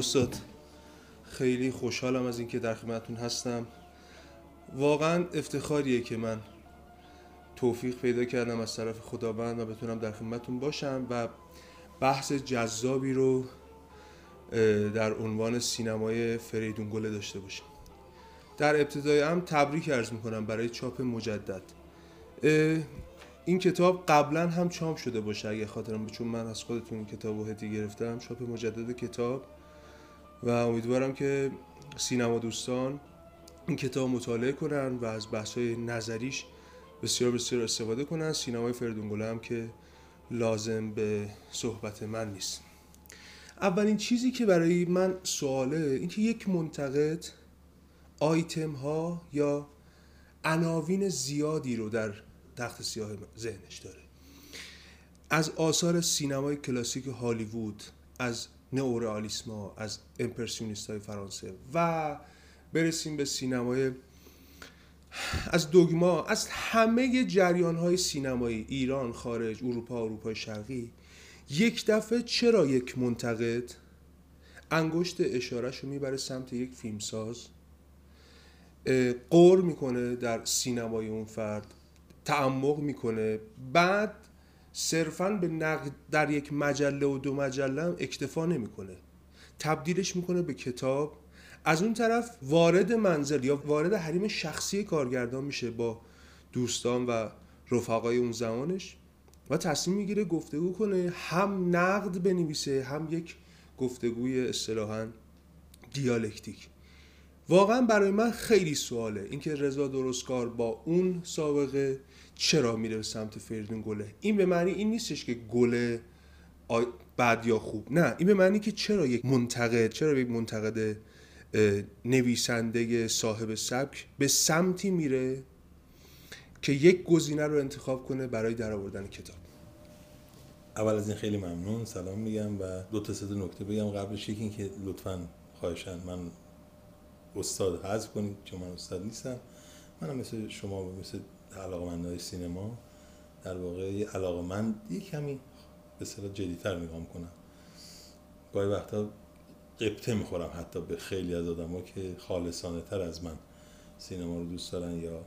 استاد خیلی خوشحالم از اینکه در خدمتتون هستم. واقعا افتخاریه که من توفیق پیدا کردم از طرف خداوند و بتونم در خدمتتون باشم و بحث جذابی رو در عنوان سینمای فریدون گله داشته باشیم در ابتدای هم تبریک ارز می‌کنم برای چاپ مجدد. این کتاب قبلا هم چاپ شده باشه اگه خاطرم چون من از خودتون کتاب رو هدیه گرفتم. چاپ مجدد کتاب. و امیدوارم که سینما دوستان این کتاب مطالعه کنن و از بحث های نظریش بسیار بسیار استفاده کنن. سینمای فردونگوله هم که لازم به صحبت من نیست. اولین چیزی که برای من سواله اینکه یک منتقد آیتم ها یا عناوین زیادی رو در تخت سیاه ذهنش داره. از آثار سینمای کلاسیک هالیوود از نئورئالیسما از امپرسیونیست های فرانسه و برسیم به سینمای از دوگما از همه جریان های سینمایی ایران خارج اروپا اروپای شرقی یک دفعه چرا یک منتقد؟ انگشت اشارهش رو می‌بره سمت یک فیلمساز قور می‌کنه در سینمای اون فرد تعمق می‌کنه بعد صرفا به نقد در یک مجله و دو مجله هم اکتفا نمی‌کنه. تبدیلش می‌کنه به کتاب. از اون طرف وارد منزل یا وارد حریم شخصی کارگردان میشه با دوستان و رفقای اون زمانش و تصمیم می‌گیره گفتگو کنه. هم نقد بنویسه هم یک گفتگوی اصطلاحا دیالکتیک. واقعا برای من خیلی سواله اینکه رضا درستکار با اون سابقه چرا میره به سمت فریدون گله. این به معنی این نیستش که گله بد یا خوب. نه این به معنی که چرا یک منتقد چرا یک منتقد نویسنده صاحب سبک به سمتی میره که یک گزینه رو انتخاب کنه برای درآوردن کتاب. اول از این خیلی ممنون سلام میگم و دو تا سه نکته بگم. قبلش یکی این که لطفا خواهشن من استاد حذف کنید چون من استاد نیستم. منم مثل شما و مثل های سینما در واقع من یه کمی به صلاح جدیتر نگاه کنم گاهی وقتا قبطه می‌خورم حتی به خیلی از آدم که خالصانه تر از من سینما رو دوست دارن یا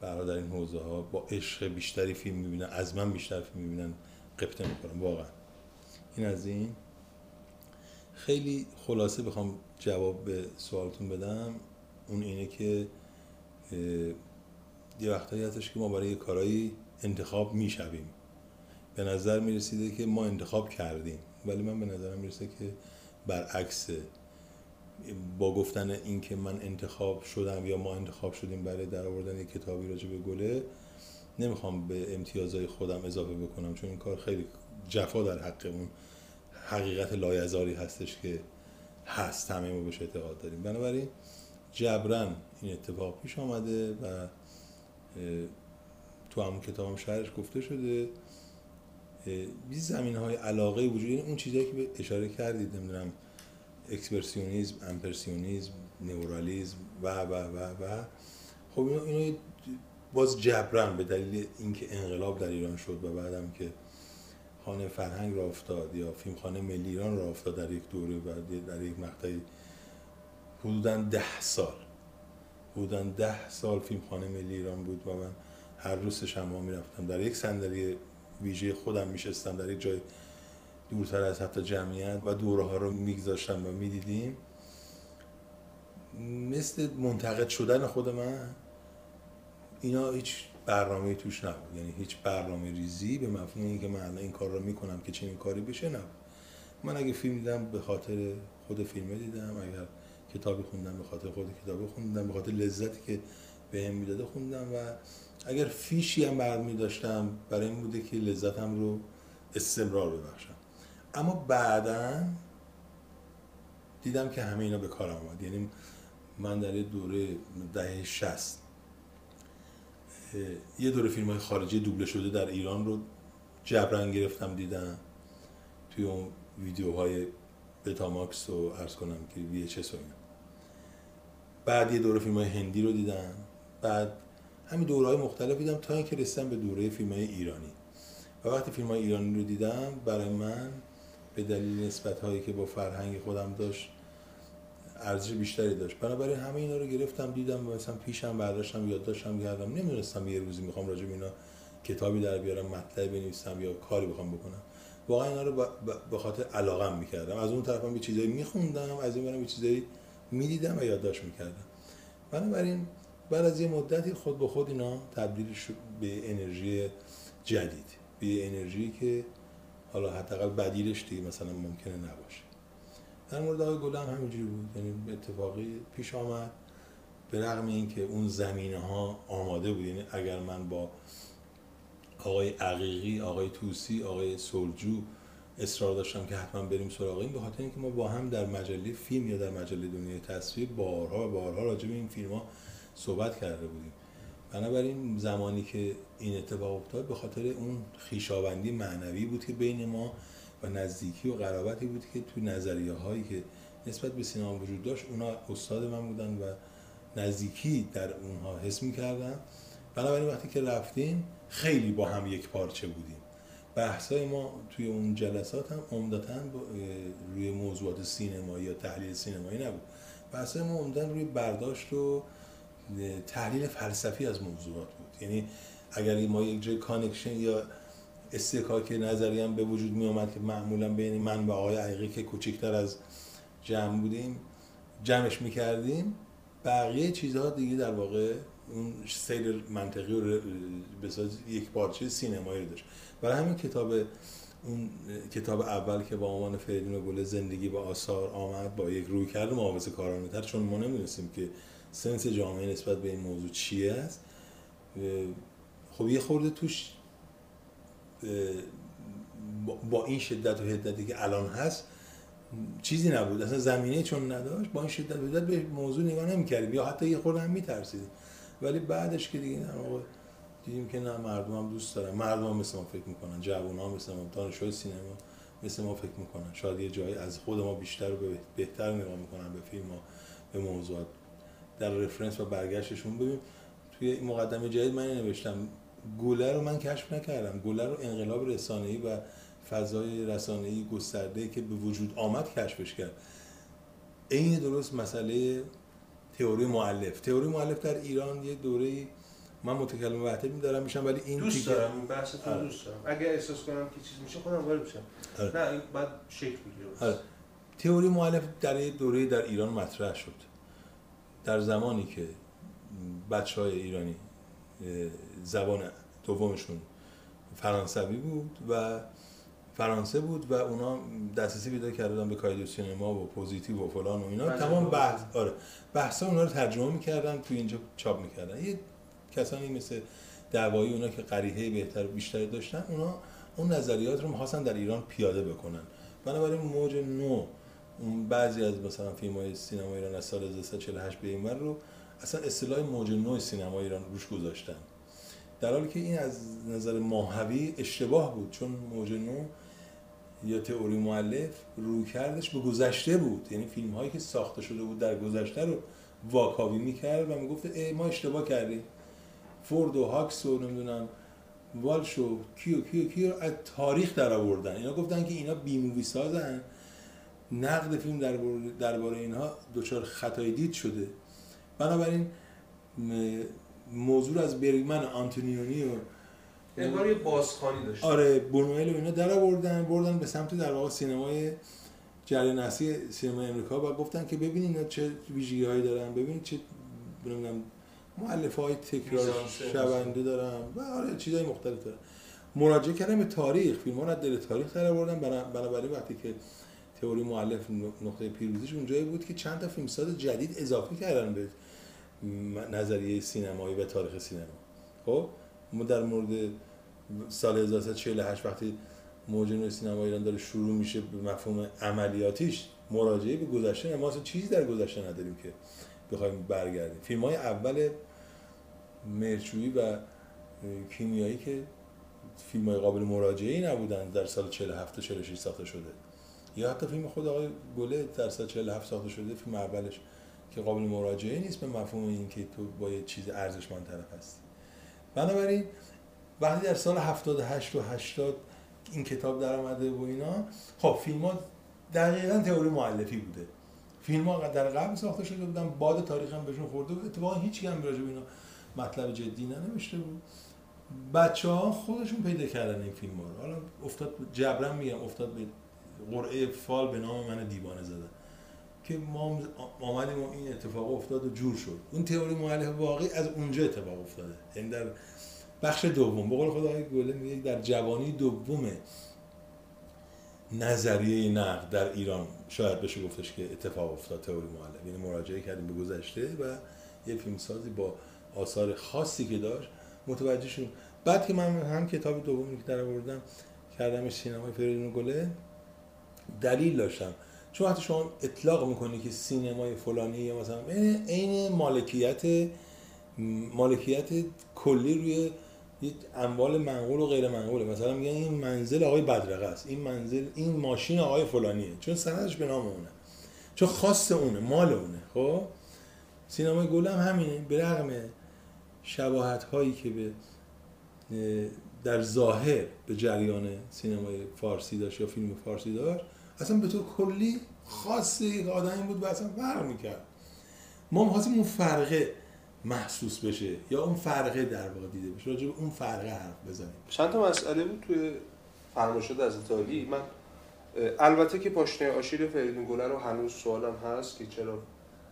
برای در این حوزه ها با عشق بیشتری فیلم می‌بینن از من بیشتر فیلم می‌بینن قبطه می‌خورم واقعا. این از این. خیلی خلاصه بخوام جواب به سوالتون بدم. اون اینه که یه وقتایی هستش که ما برای یه کارایی انتخاب می‌شویم. به نظر می‌رسیده که ما انتخاب کردیم. ولی من به نظرم می‌رسه که برعکس با گفتن این که من انتخاب شدم یا ما انتخاب شدیم برای در آوردن یک کتابی راجع به گله نمی‌خوام به امتیازهای خودم اضافه بکنم. چون این کار خیلی جفا در حق اون حقیقت لایزالی هستش که هست همه ما بهش اعتقاد داریم. بنابراین جبران این اتفاق پیش آمده و تو همون کتاب هم شرحش گفته شده. یه ضمیمه‌ای علاقه وجود این اون چیزهایی که به اشاره کردید نمی‌دونم اکسپرسیونیزم امپرسیونیزم نئورئالیزم و و و و. خب اینو, اینو باز جبران به دلیل اینکه انقلاب در ایران شد و بعدم که خانه فرهنگ را افتاد یا فیلم خانه ملی ایران را افتاد در یک دوره و در یک مقطعی. حدودا ده سال. حدودا ده سال فیلم خانه ملی ایران بود و من هر روز شما می‌رفتم. در یک صندلی ویژه خودم میشستم. در یک جای دورتر از حتی جمعیت و دوره ها رو میگذاشتم و می‌دیدیم. مثل منتقد شدن خود من اینا هیچ برنامه توش نبود. یعنی هیچ برنامه ریزی به مفهوم اینکه من این کار رو می‌کنم که چنین کاری بشه نبود. من اگه فیلم دیدم به خاطر خود فیلم دیدم اگر کتابی خوندم به خاطر خود کتاب خوندم به خاطر لذتی که به هم می‌داده خوندم و اگر فیشی هم برمی داشتم برای این بوده که لذتم رو استمرار ببخشم. اما بعدا دیدم که همه اینا به کارم آمد یعنی من در دوره دهه 60 یه دوره فیلم های خارجی دوبله شده در ایران رو جبران گرفتم دیدم توی اون ویدیوهای بتاماکس رو ارز کنم که وی اچ بعد یه دوره فیلم های هندی رو دیدم. بعد همین دوره های مختلف دیدم تا اینکه رسیدم به دوره فیلم های ایرانی. و وقتی فیلم های ایرانی رو دیدم برای من به دلیل نسبت هایی که با فرهنگ خودم داشت ارزش بیشتری داشت. بنابراین همه اینا رو گرفتم دیدم مثلا پیشم برداشتم یادداشتم کردم. نمی‌دونستم یه روزی می‌خوام راجع اینا کتابی در بیارم مطلب بنویسم یا کاری بخوام بکنم. واقعا اینا رو به خاطر علاقم می‌کردم. از اون طرفم یه چیزایی میخوندم از این برم یه چیزایی می‌دیدم و یادداشت می‌کردم. بنابراین بعد از یه مدتی خود به خود اینا تبدیل شد به انرژی جدید به انرژی که حالا حداقل بدیلش دیگه مثلا ممکنه نباشه. در مورد آقای گلم همینجوری بود یعنی اتفاقی پیش آمد. به رغم اینکه اون زمینه ها آماده بود یعنی اگر من با آقای عقیقی آقای توسی آقای سلجو اصرار داشتم که حتما بریم سراغ این به خاطر اینکه ما با هم در مجله فیلم یا در مجله دنیای تصویر بارها و بارها راجع به این فیلم ها صحبت کرده بودیم. بنابراین زمانی که این اتفاق افتاد به خاطر اون خیشاوندی معنوی بود که بین ما و نزدیکی و قرابتی بود که توی نظریه هایی که نسبت به سینما وجود داشت اونا استاد من بودن و نزدیکی در اونها حس می‌کردم. بنابراین وقتی که رفتیم خیلی با هم یک پارچه بودیم. بحثای ما توی اون جلسات هم عمدتا روی موضوعات سینمایی یا تحلیل سینمایی نبود. بحثای ما عمدتا روی برداشت و تحلیل فلسفی از موضوعات بود. یعنی اگر ما یک جای connection یا اصطکاک نظری هم به وجود می آمد که معمولا بین من و آقای عقیقی که کوچکتر از جمع بودیم جمعش می کردیم بقیه چیزها دیگه در واقع اون سیر منطقی و یک پارچه سینمایی رو داشت. برای همین کتاب اون کتاب اول که با عنوان فریدون گل زندگی با آثار آمد با یک روی کرد محافظه کارانه تر چون ما نمی‌دونستیم که سنس جامعه نسبت به این موضوع چیه است. خب یه خورده توش با این شدت و حدتی که الان هست چیزی نبود. اصلا زمینه چون نداشت با این شدت و حدت به موضوع نگاه نمی‌کردیم. یا حتی یه خورده هم میترسیدیم. ولی بعدش که دیگه در واقع دیدیم که نه مردم هم دوست دارن. مردم هم مثل ما فکر می‌کنن. جوان ها مثل ما دانشجوی سینما مثل ما فکر می‌کنن. شاید یه جایی از خود ما بیشتر و بهتر نگاه می‌کنن به فیلم ها به موضوعات. در رفرنس و برگشتشون ببین توی این مقدمه جدید من نوشتم. گوله رو من کشف نکردم. گوله رو انقلاب رسانه‌ای و فضای رسانه‌ای گسترده که به وجود آمد کشفش کرد. این درست مسئله تئوری مؤلف. تئوری مؤلف در ایران یه دوره من متکلم وحده دارم میشم ولی این دوست دارم این بحث تو آره. دوست دارم. اگه احساس کنم که چیز میشه خودم وارد بشم آره. نه این بعد شکل بگیره آره. تئوری مؤلف در یه دوره در ایران مطرح شد. در زمانی که بچه های ایرانی زبان دومشون فرانسوی بود و فرانسه بود و اونا دسترسی پیدا کردن به کایه دو سینما و پوزیتیو و فلان و اینا. تمام بحث آره. بحثا اونا رو ترجمه می‌کردن تو اینجا چاپ می‌کردن. یه کسانی مثل دعوایی اونا که قریحه بهتر بیشتری داشتن اونا اون نظریات رو می‌خواستن در ایران پیاده بکنن. بنابراین موج نو اون بعضی از مثلا فیلم های سینما ایران از سال 1948 به این رو اصلا اصطلاح موج نو سینما ایران روش گذاشتن. در حالی که این از نظر ماهوی اشتباه بود چون موج نو یا تئوری مؤلف رویکردش به گذشته بود. یعنی فیلم هایی که ساخته شده بود در گذشته رو واکاوی می‌کرد و می‌گفت ما اشتباه کردیم. فورد و هاکس و نمی‌دونم والش و کی و کی و کی و از تاریخ در آوردن. اینا گفتن که اینا B movie سازن. نقد فیلم درباره اینها دچار خطای دید شده. بنابراین موضوع از برگمن آنتونیونی و انگار یه بازخوانی داشت آره بونوئل و اینا در آوردن بردن به سمت در واقع سینمای جریان اصلی سینما امریکا و گفتن که ببینید اینا چه ویژگی هایی دارن ببینید چه نمی‌دونم مؤلفه های تکرار شونده دارن و آره چیزای مختلف دارن. مراجعه کردن به تاریخ فیلم ها دل تاریخ در آوردن بنابراین وقتی که تئوری مؤلف نقطه پیروزیش اونجایی بود که چند تا فیلمساز جدید اضافه کردن به نظریه سینمایی و تاریخ سینما. خب؟ ما در مورد سال 1348 وقتی موج نوع سینما ایران داره شروع میشه به مفهوم عملیاتیش مراجعه به گذشته ما چیزی در گذشته نداریم که بخوایم برگردیم. فیلم های اول مرچویی و کیمیایی که فیلم های قابل مراجعه نبودن در سال 47 و 46 ساخته شده. یا حتی فیلم خود آقای گله در سال 47 ساخته شده فیلم اولش. که قابل مراجعه نیست به مفهوم اینکه تو با یه چیز ارزشمند طرف هستی. بنابراین وقتی در سال 78 و 80 این کتاب در آمده و اینا خب فیلم ها دقیقا تئوری معلفی بوده. فیلم ها در قبل ساخته شده بودن باد تاریخ هم بهشون خورده بود. اتفاقا هیچ هم راجع به اینا مطلب جدی ننوشته بود. بچه ها خودشون پیدا کردن این فیلم ها رو. حالا افتاد جبران میگم افتاد به قرعه فال به نام من دیوانه زدن. که ما آمدیم و این اتفاق افتاد و جور شد. اون تئوری مؤلف واقعی از اونجا اتفاق افتاده. یعنی در بخش دوم به قول خدای گله میگه در جوانی دوم نظریه نقد در ایران شاید بشه گفتش که اتفاق افتاد تئوری مؤلف یعنی مراجعه کردیم به گذشته و یه فیلمسازی با آثار خاصی که داشت متوجه شدیم. بعد که من هم کتاب دومی که در آوردم کردم سینمای فریدون گله دلیل داشتم. چون وقتی شما اطلاق می‌کنی که سینمای فلانی مثلا عین مالکیت مالکیت کلی روی اموال منقول و غیر منقوله. مثلا میگن این منزل آقای بدرقه است. این منزل این ماشین آقای فلانیه. چون سندش به نام اونه. چون خاص اونه مال اونه. خب؟ سینمای گل هم همینه. به رغم شباهت هایی که به در ظاهر به جریان سینمای فارسی داشت یا فیلم فارسی داشت اصلا به طور کلی خاص یک آدمی بود و اصلا فرق می‌کرد. ما می‌خواستیم اون فرقه محسوس بشه یا اون فرقه در واقع دیده بشه. راجع اون فرقه حرف بزنیم. چند تا مسئله بود توی فرمایشات از ایتالی. من البته که پاشنه آشیل فریدون گله رو هنوز سوالم هست که چرا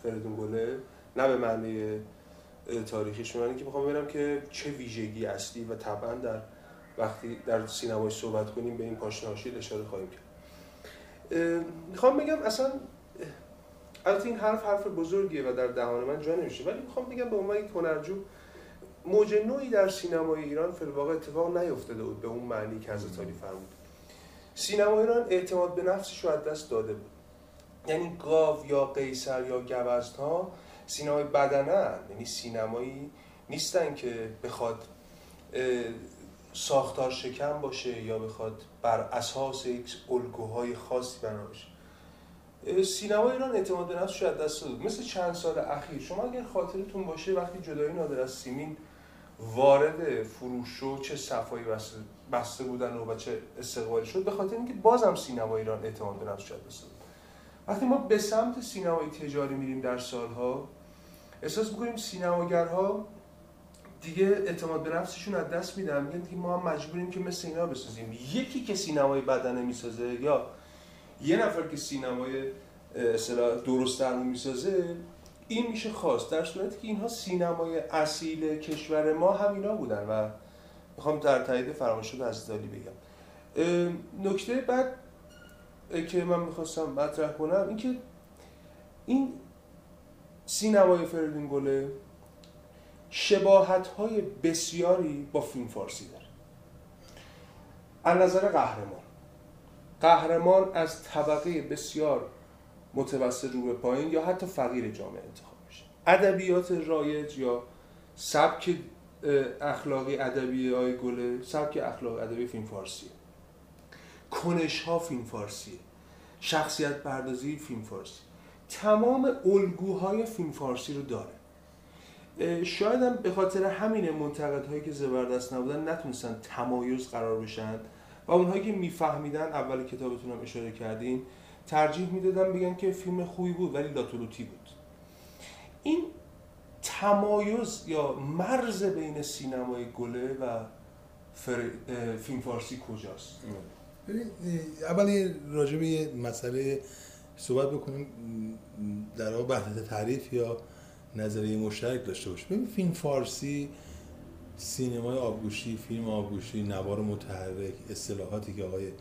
فریدون گله؟ نه به معنی تاریخیش میمونه که می‌خوام ببینم که چه ویژگی اصلی و طبعا در وقتی در سینمای صحبت کنیم به این پاشنه آشیل اشاره خواهیم کرد. می‌خوام بگم اصلا البته این حرف حرف بزرگیه و در دهان من جا نمیشه ولی می‌خوام بگم به عنوان یک هنرجو موج نوعی در سینمای ایران فی الواقع اتفاق نیفتاده بود به اون معنی که از تالی فرمود. سینما ایران اعتماد به نفسش رو از دست داده بود. یعنی گاو یا قیصر یا گوزن ها سینمای بدنن یعنی سینمایی نیستن که بخواد ساختار شکم باشه یا بخواد بر اساس یک الگوهای خاصی بنا بشه. سینما ایران اعتماد به نفس شاید دست داد مثل چند سال اخیر. شما اگر خاطرتون باشه وقتی جدایی نادر از سیمین وارد فروش شد چه صفایی بسته, بودن و چه استقبالی شد به خاطر اینکه بازم سینما ایران اعتماد به نفس شاید دست وقتی ما به سمت سینمای تجاری میریم در سالها احساس می‌کنیم سینماگرها دیگه اعتماد به نفسشون از دست میدن. میگن که ما هم مجبوریم که مثل اینا بسازیم. یکی که سینمای بدنه می‌سازه یا یه نفر که سینمای اصطلاح درست درمون می‌سازه این میشه خاص. در صورتی که اینها سینمای اصیل کشور ما همینا بودن و می‌خوام در تایید فرمایشات از دالی بگم. نکته بعد که من می‌خواستم مطرح کنم این که این سینمای فریدون گله شباهت های بسیاری با فیلم فارسی داره. از نظر قهرمان قهرمان از طبقه بسیار متوسط رو به پایین یا حتی فقیر جامعه انتخاب میشه. ادبیات رایج یا سبک اخلاقی ادبی آی گله سبک اخلاقی ادبی فیلم فارسیه. کنش ها فیلم فارسیه. شخصیت پردازی فیلم فارسی تمام الگوهای فیلم فارسی رو داره. شاید هم به خاطر همین منتقد هایی که زبردست نبودن نتونستن تمایز قرار بشن و اونهایی که میفهمیدن اول کتابتون هم اشاره کردین ترجیح می‌دادن بگن که فیلم خوبی بود ولی لاتولوتی بود. این تمایز یا مرز بین سینمای گله و فیلم فارسی کجاست؟ اول راجع به مسئله صحبت بکنیم در واقع تعریف یا نظریه مشترک داشته باشه. ببین فیلم فارسی سینمای آبگوشی فیلم آبگوشی نوار متحرک اصطلاحاتی که آقای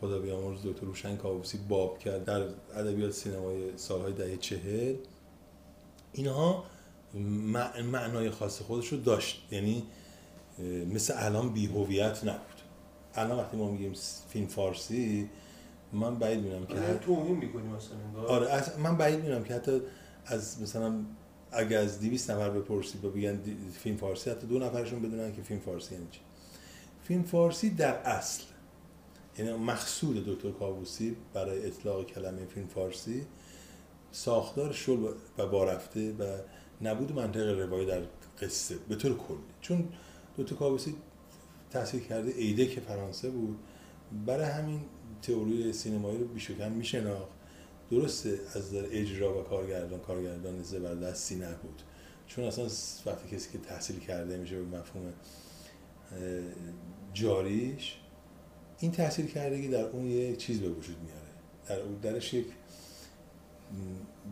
خدا بیامرز دکتر روشن کاووسی باب کرد در ادبیات سینمای سالهای دهه چهل اینها معنای خاص خودش رو داشت. یعنی مثل الان بیهویت نبود. الان وقتی ما میگیم فیلم فارسی من بعید می‌دونم که آره، توهین می‌کنیم مثلا آره من بعید می‌دونم که حتی از مثلا اگر از 200 نفر بپرسی و بگن فیلم فارسی حتی دو نفرشون بدونن که فیلم فارسی یعنی چی. فیلم فارسی در اصل یعنی مقصود دکتر کابوسی برای اطلاق کلمه فیلم فارسی ساختار شل و بارفته و نبود منطق روایی در قصه به طور کلی. چون دکتر کابوسی تحصیل کرده ایده که فرانسه بود برای همین تئوری سینمایی رو بیشکن میشناخت. درسته از نظر اجرا و کارگردان کارگردان زبردستی نبود. چون اصلا وقتی کسی که تحصیل کرده میشه به مفهوم جاریش این تحصیل کردگی در اون یک چیز به وجود میاره. در اون درش یک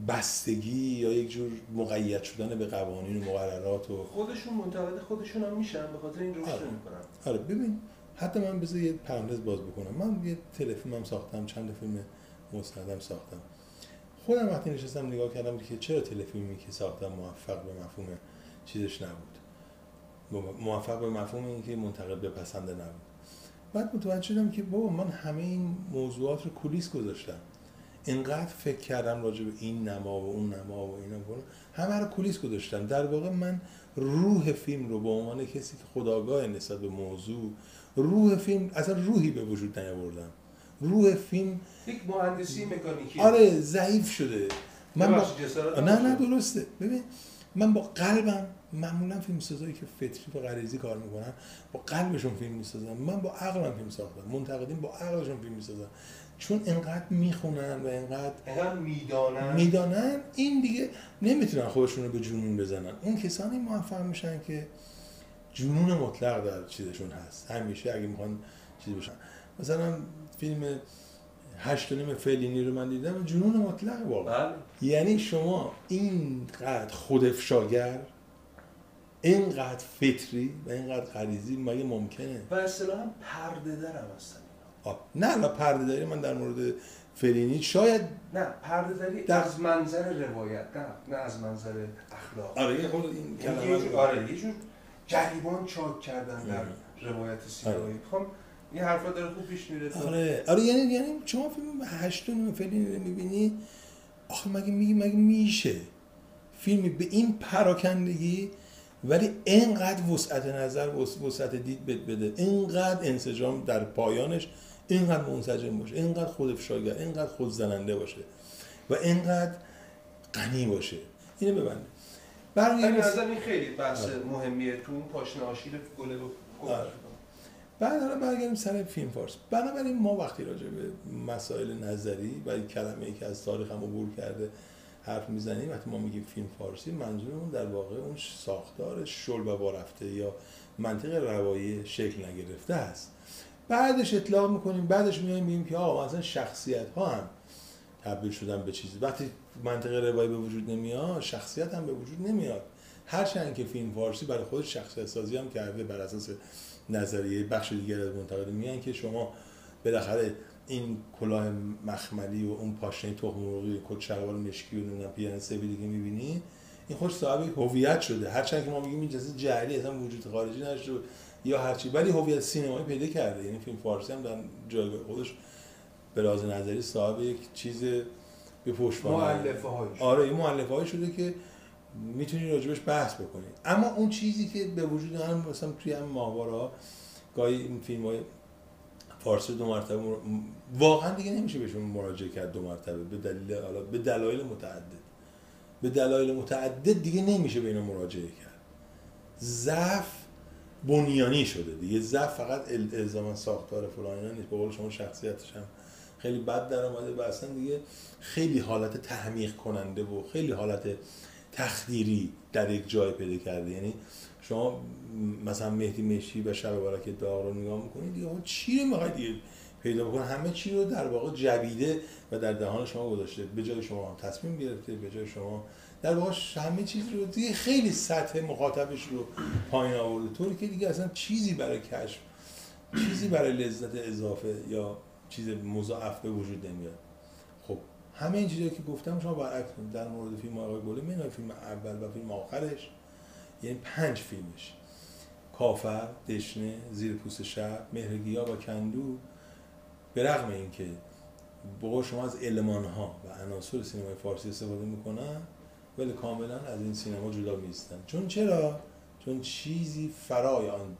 بستگی یا یک جور مقید شدن به قوانین و مقررات و خودشون منتقد خودشون هم میشن به خاطر این رشد آره. می‌کنن. آره ببین حتی من بذار یه پرانتز باز بکنم. من یه تلفیلم هم ساختم چند فیلم مستندم ساختم. خودم وقتی نشستم نگاه کردم که چرا تلفیلمی که ساختم موفق به مفهوم چیزش نبود. موفق به مفهوم اینکه منتقد بپسنده نبود. بعد متوجه شدم که بابا من همه این موضوعات رو کولیس گذاشتم. اینقدر فکر کردم راجع به این نما و اون نما و اینا کنم همه رو کولیس گذاشتم. در واقع من روح فیلم رو به عنوان کسی که خداگاه نسبت به موضوع روح فیلم اصلا روحی به وجود نیاوردم. روح فیلم. یک مهندسی مکانیکی. آره ضعیف شده. من با... نه نه. درسته. ببین من با قلبم معمولا فیلم سازایی که فطری و غریزی کار می‌کنن با قلبشون فیلم می‌سازن. من با عقلم فیلم ساختم. منتقدین با عقلشون فیلم می‌سازن. چون انقدر می‌خونن و انقدر می‌دانن. می‌دانن این دیگه نمی‌تونن خودشون رو به جنون بزنن. اون کسانی موفق میشن که جنون مطلق در چیزشون هست. همیشه اگه می‌خوان چیز بشن. مثلا فیلم هشت نیم فلینی رو من دیدم جنون مطلق واقعا. بله. یعنی شما اینقدر خودافشاگر اینقدر فطری و اینقدر غریزی مگه ممکنه؟ و اصطلاحا پرده درم هستن. آه، نه نه پرده داری من در مورد فلینی شاید نه پرده داری در- از منظر روایت نه نه از منظر اخلاق. آره یه خورده این یعنی کلمه آره یه جور جریبان چاک کردن در آره. روایت سینمایی خب این حرفا داره خوب پیش میره تو آره. آره یعنی یعنی شما فیلم هشت و نیم فلینی رو می‌بینی آخه مگه میگی مگه میشه فیلمی به این پراکندگی ولی اینقدر وسعت نظر وس- وسعت دید بد بده اینقدر انسجام در پایانش اینقدر منسجم باشه اینقدر خودافشاگر اینقدر خودزننده باشه و اینقدر غنی باشه. اینو به نظرم این خیلی بحث آره. مهمیه تو اون پاشنه آشیل گله. بعد حالا برگردیم سر فیلم فارس. بنابراین ما وقتی راجع به مسائل نظری و کلمه ای که از تاریخ هم عبور کرده حرف می‌زنیم وقتی ما میگیم فیلم فارسی منظورمون در واقع اون ساختار شل و بارفته یا منطق روایی شکل نگرفته است. بعدش اطلاق می‌کنیم بعدش میایم میگیم که آقا مثلا شخصیت ها هم تبدیل شدن به چیزی وقتی منطق روایی به وجود نمیاد شخصیت هم به وجود نمیاد. هرچند که فیلم فارسی برای خودش شخصیت سازی هم کرده بر اساس نظریه بخش دیگر از منتقدین میگن که شما بالاخره این کلاه مخملی و اون پاشنه تخم مرغی کت شلوار مشکی و نمی‌دونم پیرن سفیدی که می‌بینی این خوش صاحب هویت شده. هرچند که ما میگیم این جنس جعلی اصلا وجود خارجی نداشته یا هرچی ولی هویت سینمایی پیدا کرده. یعنی فیلم فارسی هم در جایگاه خودش به لحاظ نظری صاحب یک چیز به پشتوانه مؤلفه آره این مؤلفه شده که می‌تونی راجبش بحث بکنی. اما اون چیزی که به وجود هم مثلا توی هم ماهواره ها گاهی این فیلم های فارسی دو مرتبه مر- واقعا دیگه نمیشه بهشون مراجعه کرد دو مرتبه به دلیل حالا به دلایل متعدد. به دلایل متعدد دیگه نمیشه به اینا مراجعه کرد. ضعف بنیانی شده دیگه. ضعف فقط ال- الزاما ساختار فلان اینا نیست. به قول شما شخصیتش هم خیلی بد در اومده و اصلا دیگه خیلی حالت تحمیق کننده و خیلی حالت تخدیری در یک جای پیدا کرده. یعنی شما مثلا مهدی مشی و شب بارک داغ رو نگاه می‌کنید دیگه چی رو می‌خواید پیدا بکنه؟ همه چی رو در واقع جویده و در دهان شما گذاشته. به جای شما تصمیم گرفته به جای شما در واقع همه چیز رو دیگه خیلی سطح مخاطبش رو پایین آورده. طوری که دیگه اصلا چیزی برای کشف چیزی برای لذت اضافه یا چیز مضاعف به وجود نمیاد. همه این چیزایی که گفتم شما برعکس کنید. در مورد فیلم آقای گله مینا فیلم اول و فیلم آخرش یعنی پنج فیلمش کافر، دشنه، زیر پوست شب، مهرگیا و کندو به رغم اینکه بقول شما از علمان ها و عناصر سینمای فارسی استفاده می‌کنن ولی کاملا از این سینما جدا میستن چون چرا؟ چون چیزی فرای آن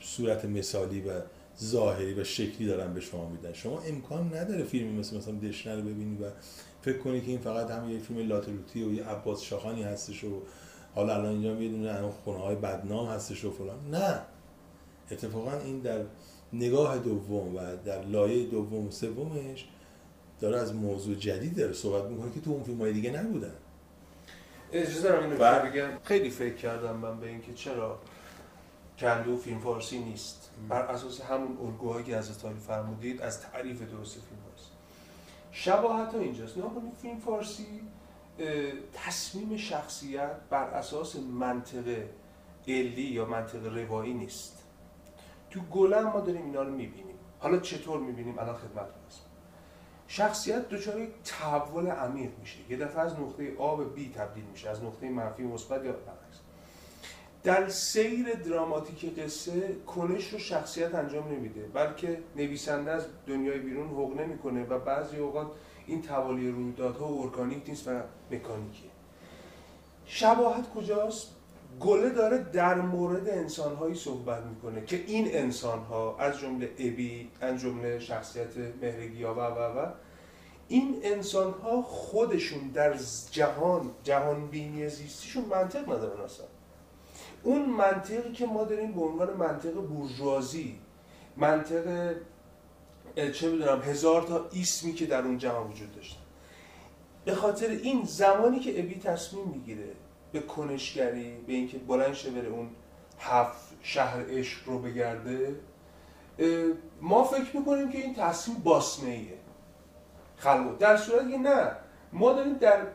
صورت مثالی و ظاهری و شکلی دارن به شما میدن. شما امکان نداره فیلمی مثل مثلا دشنه رو ببینی و فکر کنی که این فقط هم یه فیلم لاتلوتی و یه عباس شاخانی هستش و حالا الان اینجا هم یه دونه خونه های بدنام هستش و فلان. نه. اتفاقا این در نگاه دوم و در لایه دوم و سومش داره از موضوع جدید داره صحبت می‌کنه که تو اون فیلم های دیگه نبودن. اجازه دارم اینو بله. بگم. خیلی فکر کردم من به اینکه چرا کندو فیلم فارسی نیست بر اساس همون الگوهایی که از تاریخ فرمودید از تعریف درست فیلم فارسی شباهت ها اینجاست. نگاه کنید فیلم فارسی تصمیم شخصیت بر اساس منطق علی یا منطق روایی نیست. تو گلم ما داریم اینا رو می‌بینیم. حالا چطور می‌بینیم؟ الان خدمتتون هستم. شخصیت دچار یک تحول عمیق میشه. یه دفعه از نقطه آ به بی تبدیل میشه. از نقطه منفی مثبت یا در سیر دراماتیک قصه کنش رو شخصیت انجام نمیده بلکه نویسنده از دنیای بیرون حق نمی‌کنه و بعضی اوقات این توالی رویدادها ارگانیک نیست و مکانیکیه شباهت کجاست؟ گله داره در مورد انسانهایی صحبت می‌کنه که این انسانها از جمله ابی از جمله شخصیت مهرگیا و و و این انسانها خودشون در جهان جهان بینی زیستیشون منطق ندارن اصلا. اون منطقی که ما داریم به عنوان منطق بورژوازی منطق چه می‌دونم هزار تا اسمی که در اون جهان وجود داشتن. به خاطر این زمانی که ابی تصمیم می‌گیره به کنشگری به اینکه بلند شه بره اون هفت شهر عشق رو بگرده ما فکر می‌کنیم که این تصمیم باسمه ایه خلق در صورتی نه ما داریم در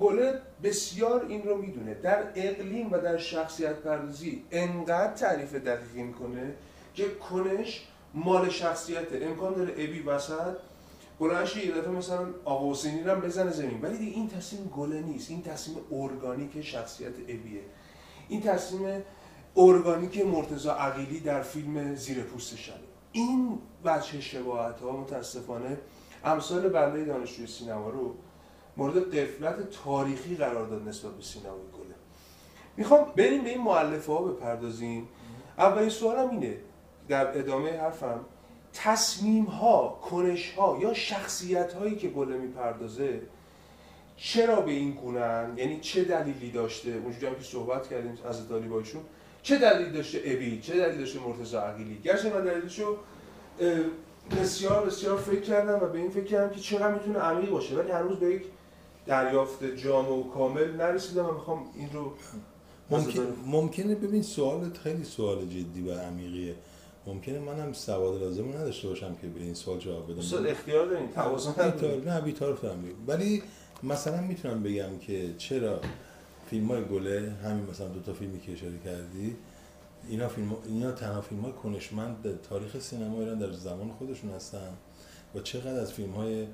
گله بسیار این رو می‌دونه. در اقلیم و در شخصیت پردازی انقدر تعریف دقیقی می‌کنه که کنش مال شخصیته امکان داره ابی وسط بلند شه یه دفعه مثلا آقا حسینی رو بزنه زمین. ولی این تصمیم گله نیست. این تصمیم ارگانیک شخصیت ابیه. این تصمیم ارگانیک مرتضی عقیلی در فیلم زیر پوست شب این وجه شباهت ها متاسفانه امثال بنده دانشجوی سینما رو مورد قفلت تاریخی قرار داد نسبت به سینمای گله می‌خوام بریم به این معلفه ها بپردازیم. اولین سوالم اینه در ادامه حرفم تصمیم ها کنش ها یا شخصیت هایی که گله می‌پردازه چرا به این گونن یعنی چه دلیلی داشته؟ اونجوری هم که صحبت کردیم از طالبایشون چه دلیلی داشته ابی چه دلیلی داشته مرتضی عقیلی؟ گرچه من دلیلشو بسیار بسیار فکر کردم و به این فکر کردم که چقدر می‌تونه عمیق باشه. ولی هنوز به یک دریافت جامع و کامل نرسیدم و می‌خوام این رو ممکن ممکنه ببین سوالت خیلی سوال جدی و عمیقیه. ممکنه منم سواد لازم نداشته باشم که به این سوال جواب بدم. استاد اختیار دارین؟ توازن. نه بیتار فهمی ولی مثلا می‌تونم بگم که چرا فیلم های گله همین مثلا دو تا فیلمی که اشاره کردی اینا فیلم اینا تنها فیلم های کنشمند در تاریخ سینما ایران در زمان خودشون هستن و چقدر از فیلم های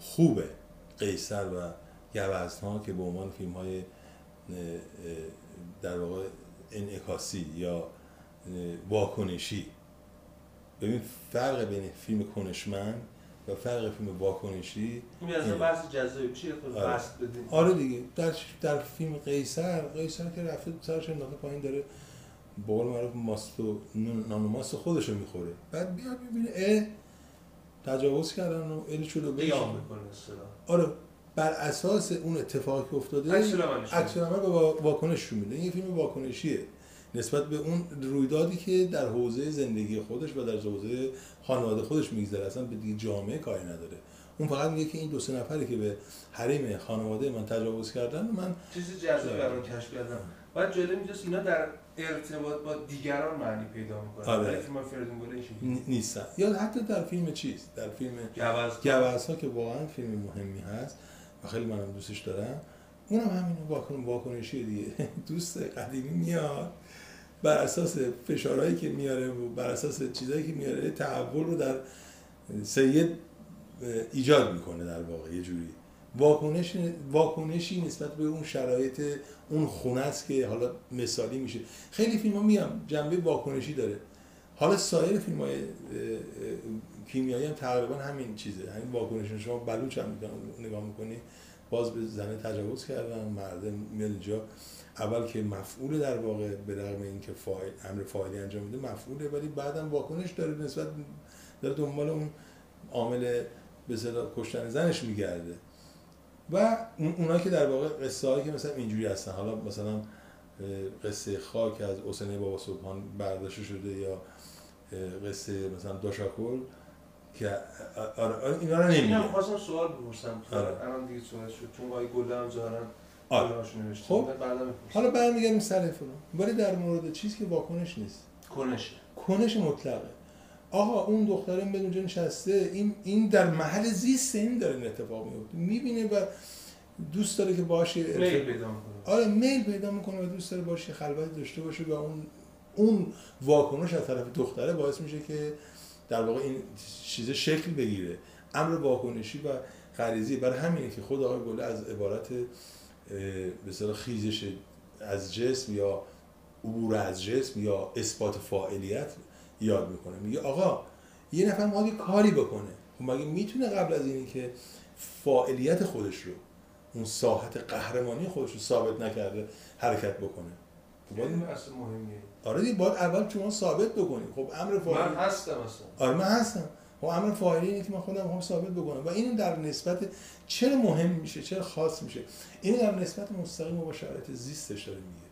خوبه. قیصر و گوزنها که به عنوان فیلم های در واقع انعکاسی یا واکنشی. ببین فرق بین فیلم کنشمند و فرق فیلم واکنشی این از. بحث جذابی میشه یه خود آره. بدین آره دیگه. در در فیلم قیصر قیصر که رفته سرش انداخته پایین داره به قول معروف ماست و نان ماست خودش رو می‌خوره. بعد بیا ببینه اه تجاوز کردن و ال شده قیام می‌کنه آره بر اساس اون اتفاقی که افتاده عکس العمل به وا- واکنش میده. این یه فیلم واکنشیه. نسبت به اون رویدادی که در حوزه زندگی خودش و در حوزه خانواده خودش میگذره اصلا به دیگه جامعه کاری نداره. اون فقط میگه که این دو سه نفری که به حریم خانواده من تجاوز کردن من چیز جذابی برام کشف کردم بعد جالب میجاست اینا در ارتباط با دیگران معنی پیدا می‌کنن آره. فیلم فریدون گله این ن- نیستن. یا حتی در فیلم چیز در فیلم گوز ها که واقعا فیلم مهمی هست و خیلی منم دوستش دارم اونم همین واکن واکنشی دیگه. دوست قدیمی میاد بر اساس فشارهایی که میاره و بر اساس چیزایی که میاره تحول رو در سید ایجاد می‌کنه در واقع یه جوری. واکنش واکنشی نسبت به اون شرایط اون خونه است که حالا مثالی میشه. خیلی فیلم ها میگم جنبه واکنشی داره. حالا سایر فیلم های کیمیایی هم تقریبا همین چیزه. همین واکنش. شما بلوچ هم نگاه می‌کنی. باز به زنه تجاوز کردن مرد میاد اینجا اول که مفعول در واقع به رغم اینکه فاعل امر فاعلی انجام میده مفعوله. ولی بعدم واکنش داره نسبت داره دنبال اون عامل به کشتن زنش میگرده. و اون اونا که در واقع قصه هایی که مثلا اینجوری هستن. حالا مثلا قصه خاک از حسین بابا سبحان برداشته شده یا قصه مثلا دوشاکل که آره, آره اینا رو نمیگه خواستم سوال بپرسم. آره. الان دیگه سوال شد. چون آقای گله هم ظاهرا آره. خب. حالا برمیگردیم سر فلان. ولی در مورد چیزی که واکنش نیست. کنشه. کنش مطلقه. آقا اون دختره این اونجا نشسته این این در محل زیست این داره این اتفاق میفته. می‌بینه و دوست داره که باشه میل پیدا می‌کنه. آره میل پیدا می‌کنه و دوست داره باشه خلوت داشته باشه و اون اون واکنش از طرف دختره باعث میشه که در واقع این چیز شکل بگیره. امر واکنشی و غریزی برای همینه که خود آقای گله از عبارت به خیزش از جسم یا عبور از جسم یا اثبات فاعلیت یاد می‌کنه میگه آقا یه نفر یه کاری بکنه خب مگه می‌تونه قبل از اینی که فاعلیت خودش رو اون ساحت قهرمانی خودش رو ثابت نکرده حرکت بکنه؟ خب باید- اصلا مهمیه. آره دیگه باید اول شما ثابت بکنی. خب امر فاعلی من هستم اصلا. آره من هستم. خب امر فاعلی اینه که من خودم می‌خوام ثابت بکنم. و اینو در نسبت چرا مهم میشه چرا خاص میشه؟ اینو در نسبت مستقیم با شرایط زیستش داره میگه.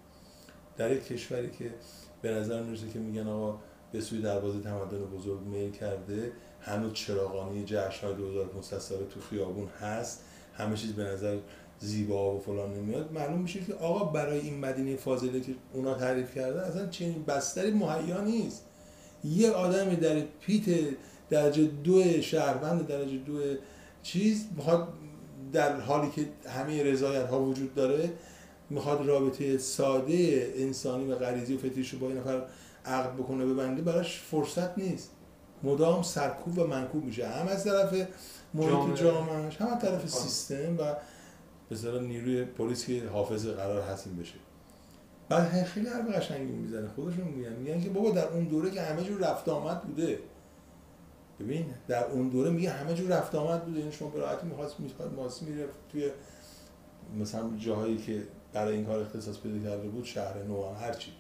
در یک کشوری که به نظر می‌رسه که میگن آقا به سوی دروازه تمدن بزرگ میل کرده. هنوز چراغانی جشن‌های 2500 ساله تو خیابون هست. همه چیز به نظر زیبا و فلان نمیاد معلوم میشه که آقا برای این مدینه فاضله که اونا تعریف کردن اصلا چنین بستری مهیا نیست. یه آدمی در پیت درجه دو شهروند درجه دو چیز می‌خواد در حالی که همه رضایت ها وجود داره می‌خواد رابطه ساده انسانی و غریزی و فطریش رو با این نفر عقد بکنه ببنده براش فرصت نیست. مدام سرکوب و منکوب میشه. هم از طرف محیط جامعه. جامعهش هم از طرف. سیستم و به نیروی پلیس که حافظ قرار هستیم بشه. بعد خیلی حرف قشنگی می‌زنه. خودشون میگن. میگن که بابا در اون دوره که همه جور رفت آمد بوده. ببین در اون دوره میگه همه جور رفت آمد بوده. این شما به راحتی می‌خواست می‌خواد ماسی میره توی مثلا جاهایی که برای این کار اختصاص پیدا کرده بود شهر نو هرچی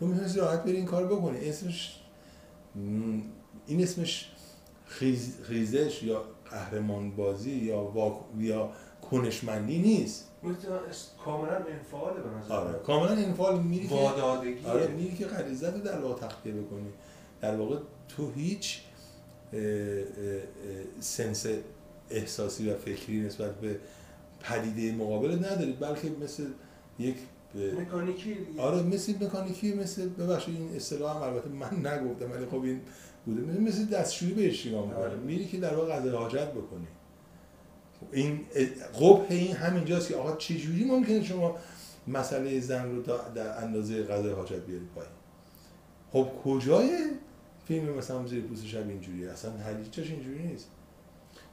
تو می‌تونستی راحت بری این کار بکنی. اسمش این اسمش خیز، خیزش یا قهرمان بازی یا واک یا کنشمندی نیست. کاملا انفعاله به نظر آره. کاملا انفعال. میری که آره. میری که غریزت رو در واقع تخلیه بکنی. در واقع تو هیچ اه، اه، اه، سنس احساسی و فکری نسبت به پدیده مقابل نداری. بلکه مثل یک اه، مکانیکی دیگه. آره مثل مکانیکی مثل ببخشید این اصطلاح هم البته من نگفتم ولی خب این بوده مثل, دستشویی بهش نگاه می‌کنی. آره. میری که در واقع قضای حاجت بکنی خب این قبح این همینجاست که آقا چه جوری ممکنه شما مسئله زن رو در اندازه قضای حاجت بیاری پایین خب کجای فیلم مثلا زیر پوست شب اینجوریه اصلا هیچ اینجوری نیست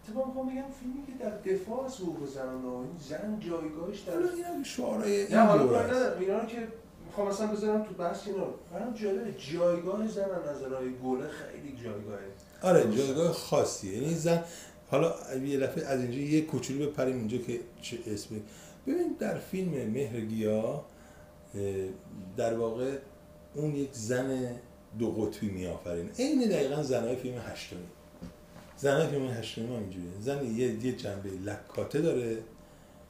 اتفاقا می‌خوام بگم فیلمی که در دفاع از حقوق زنان این زن جایگاهش در حالا نه این حالا کاری است. ندارم. اینا رو که می‌خوام مثلا بذارم تو بحث اینا. برام جالبه جایگاه زن از نظرهای گله خیلی جایگاهه آره جایگاه خاصیه. یعنی زن حالا یه دفعه از اینجا یه کوچولو بپریم اینجا که چه اسمی ببین در فیلم مهر گیاه اه، در واقع اون یک زن دو قطبی میآفرینه. عین دقیقا زنهای فیلم هشتمی. زنهای فیلم هشتمی هم اینجوریه. زن یه, یه جنبه لکاته داره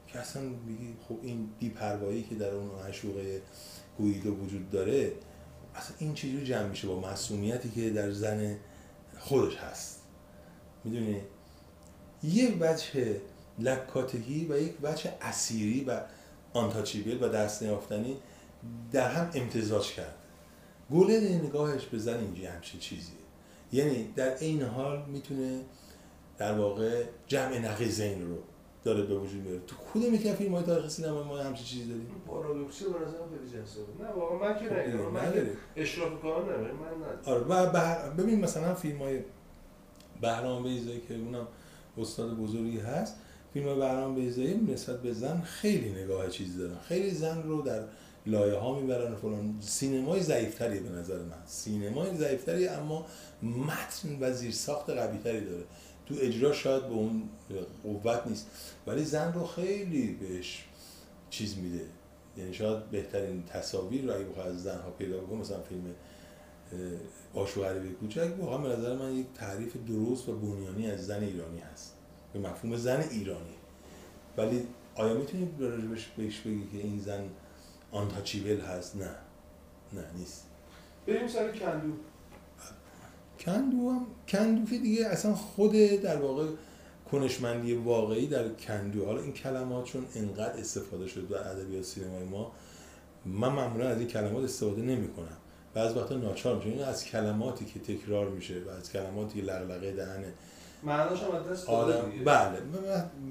که اصلا میگی خب این بیپروایی که در اون عشوقه گویدو وجود داره اصلا این چجوری جمع میشه با مسئولیتی که در زن خودش هست؟ می‌دونی؟ یه وجه لکاتگی و یک وجه اسیری و آنتاچیبل و دست نیافتنی در هم امتزاج کرد. گله نگاهش به زن اینجا همچین چیزیه. یعنی در این حال می‌تونه در واقع جمع نقیزین رو داره به وجود میاره تو کدوم یک فیلم های تاریخ سینما ما همچین چیزی داریم؟ پارادوکسی به نظرم خیلی جذابه. نه واقعا من که خب نگیرم من. اشراف کار ندارم من آره و بهر... ببین مثلا فیلم های بهرام بیزایی که اونم استاد بزرگی هست فیلم های بهرام بیزایی نسبت به زن خیلی نگاه چیز دارن. خیلی زن رو در لایه ها می‌برن فلان. سینمای ضعیفتری به نظر من. سینمای ضعیفتری اما متن و زیرساخت قویتری داره. تو اجرا شاید به اون قوت نیست. ولی زن رو خیلی بهش چیز میده. یعنی شاید بهترین تصاویر رو اگه بخواد از زنها پیدا بکنم مثلا فیلم اه، آشو غریبه کوچک واقعا به نظر من یک تعریف درست و بنیانی از زن ایرانی هست. به مفهوم زن ایرانی. ولی آیا می‌تونی راجبش بهش بگی که این زن آنتاچیبل هست. نه. نه نیست. بریم سر کندو. کندو هم کندو که دیگه اصلا خود در واقع کنشمندی واقعی در کندو. حالا این کلمات چون انقدر استفاده شد در ادبیات سینمای ما من معمولا از این کلمات استفاده نمی کنم. بعض وقتا ناچار میشه این از کلماتی که تکرار میشه و از کلماتی که لغلقه دهنه معناش هم آدم. بله.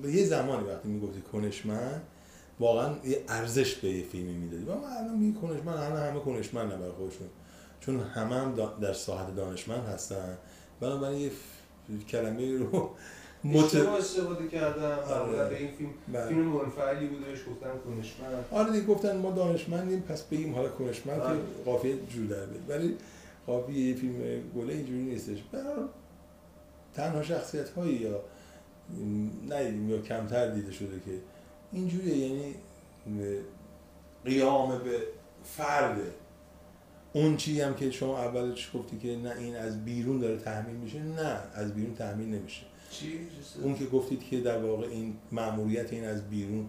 یه زمانی وقتی می‌گفتی کنشمند واقعا یه ارزش به یه فیلمی می‌دادی. و من الان میگی کنشمند همه همه کنشمند برای خودشون. چون همه هم در ساحت دانشمند هستن. بنابراین یه کلمه رو مت... اشتباه استفاده کردم. آره. به این فیلم بله. فیلم منفعلی بود بهش گفتم کنشمند. آره دیگه گفتن ما دانشمندیم پس بگیم حالا کنشمند آره. که قافیه جور در بیاد. ولی قافیه یه فیلم گله اینجوری نیستش. برای تنها شخصیت هایی یا ندیدیم یا کمتر دیده شده که اینجوریه یعنی قیام به فرده اون چیزی هم که شما اولش گفتی که نه این از بیرون داره تحمیل میشه نه از بیرون تحمیل نمیشه. چی؟ اون که گفتید که در واقع این مأموریت این از بیرون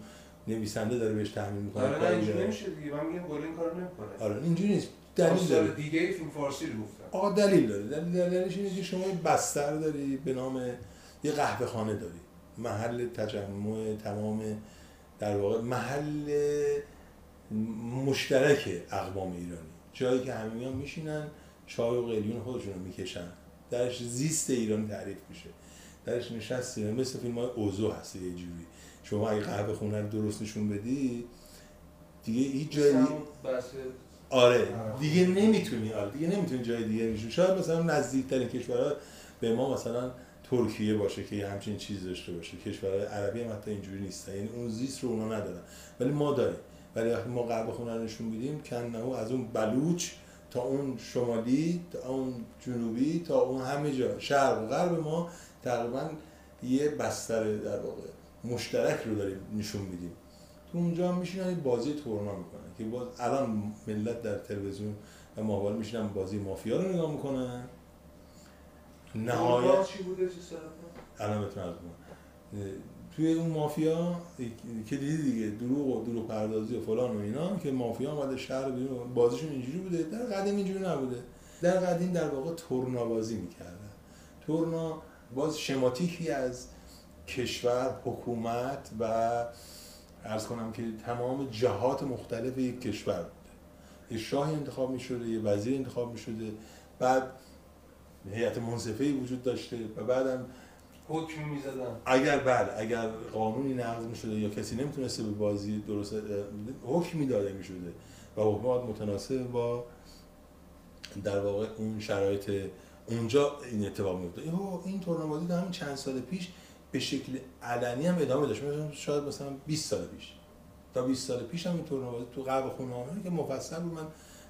نویسنده داره بهش تحمیل می‌کنه آره نه اینجوری نمیشه دیگه من میگم گل این کارو نمی‌کنه. آره اینجوری نیست دلیل داره. دیگه فیلم فارسی رو گفتم. آقا دلیل داره. دلیل دلیلش اینه که شما بستر داری به نام یه قهوه خانه داری. محل تجمع تمام در واقع محل مشترک اقوام ایرانی. جایی که همه میان میشینن چای و قلیون خودشون رو می‌کشن. درش زیست ایرانی تعریف میشه. درش نشست ایرانی مثل فیلم های اوزو هست یه جوری. شما اگه قهوه خونه رو درست نشون بدی دیگه هیچ جایی آره. آره. دیگه نمی‌تونی آره. دیگه نمی‌تونی جای دیگه میشه شاید مثلا نزدیکترین کشورها به ما مثلا ترکیه باشه که همچین چیز داشته باشه کشورهای عربی هم حتی اینجوری نیستن یعنی اون زیست رو اونا ندارن. ولی ما داریم. ولی ما غرب خونه نشون میدیم کنه از اون بلوچ تا اون شمالی تا اون جنوبی تا اون همه جا. شرق و غرب ما تقریبا یه بستر در واقع مشترک رو داریم نشون میدیم. تو اونجا هم میشینن بازی تورنا می‌کنن که باز الان ملت در تلویزیون و ماهوال میشینن بازی مافیا رو نگاه می‌کنن. نهایت چی بوده؟ الان عرض کنم. توی اون مافیا که دیدی دیگه دروغ و دروغ پردازی و فلان و اینا که مافیا اومده شهر بیرون بازیشون اینجوری بوده در قدیم اینجوری نبوده در قدیم در واقع تورنا بازی می‌کردن تورنا باز شماتیکی از کشور حکومت و ارز کنم که تمام جهات مختلف یک کشور بوده یه شاهی انتخاب می شده یه وزیر انتخاب می شده بعد هیئت منصفه وجود داشته و بعدم حکم می‌زدن. اگر بله اگر قانونی نقض می شده یا کسی نمی‌تونسته به بازی درست حکمی داده می شده و حکمات متناسب با در واقع اون شرایط اونجا این اتفاق میفته اوه، این تورنمنت بازی همین چند سال پیش به شکل علنی هم ادامه داشت. مثلا شاید مثلا 20 سال پیش. تا 20 سال پیش هم این تورنمنت بازی تو قبل خونه که مفصل بود. من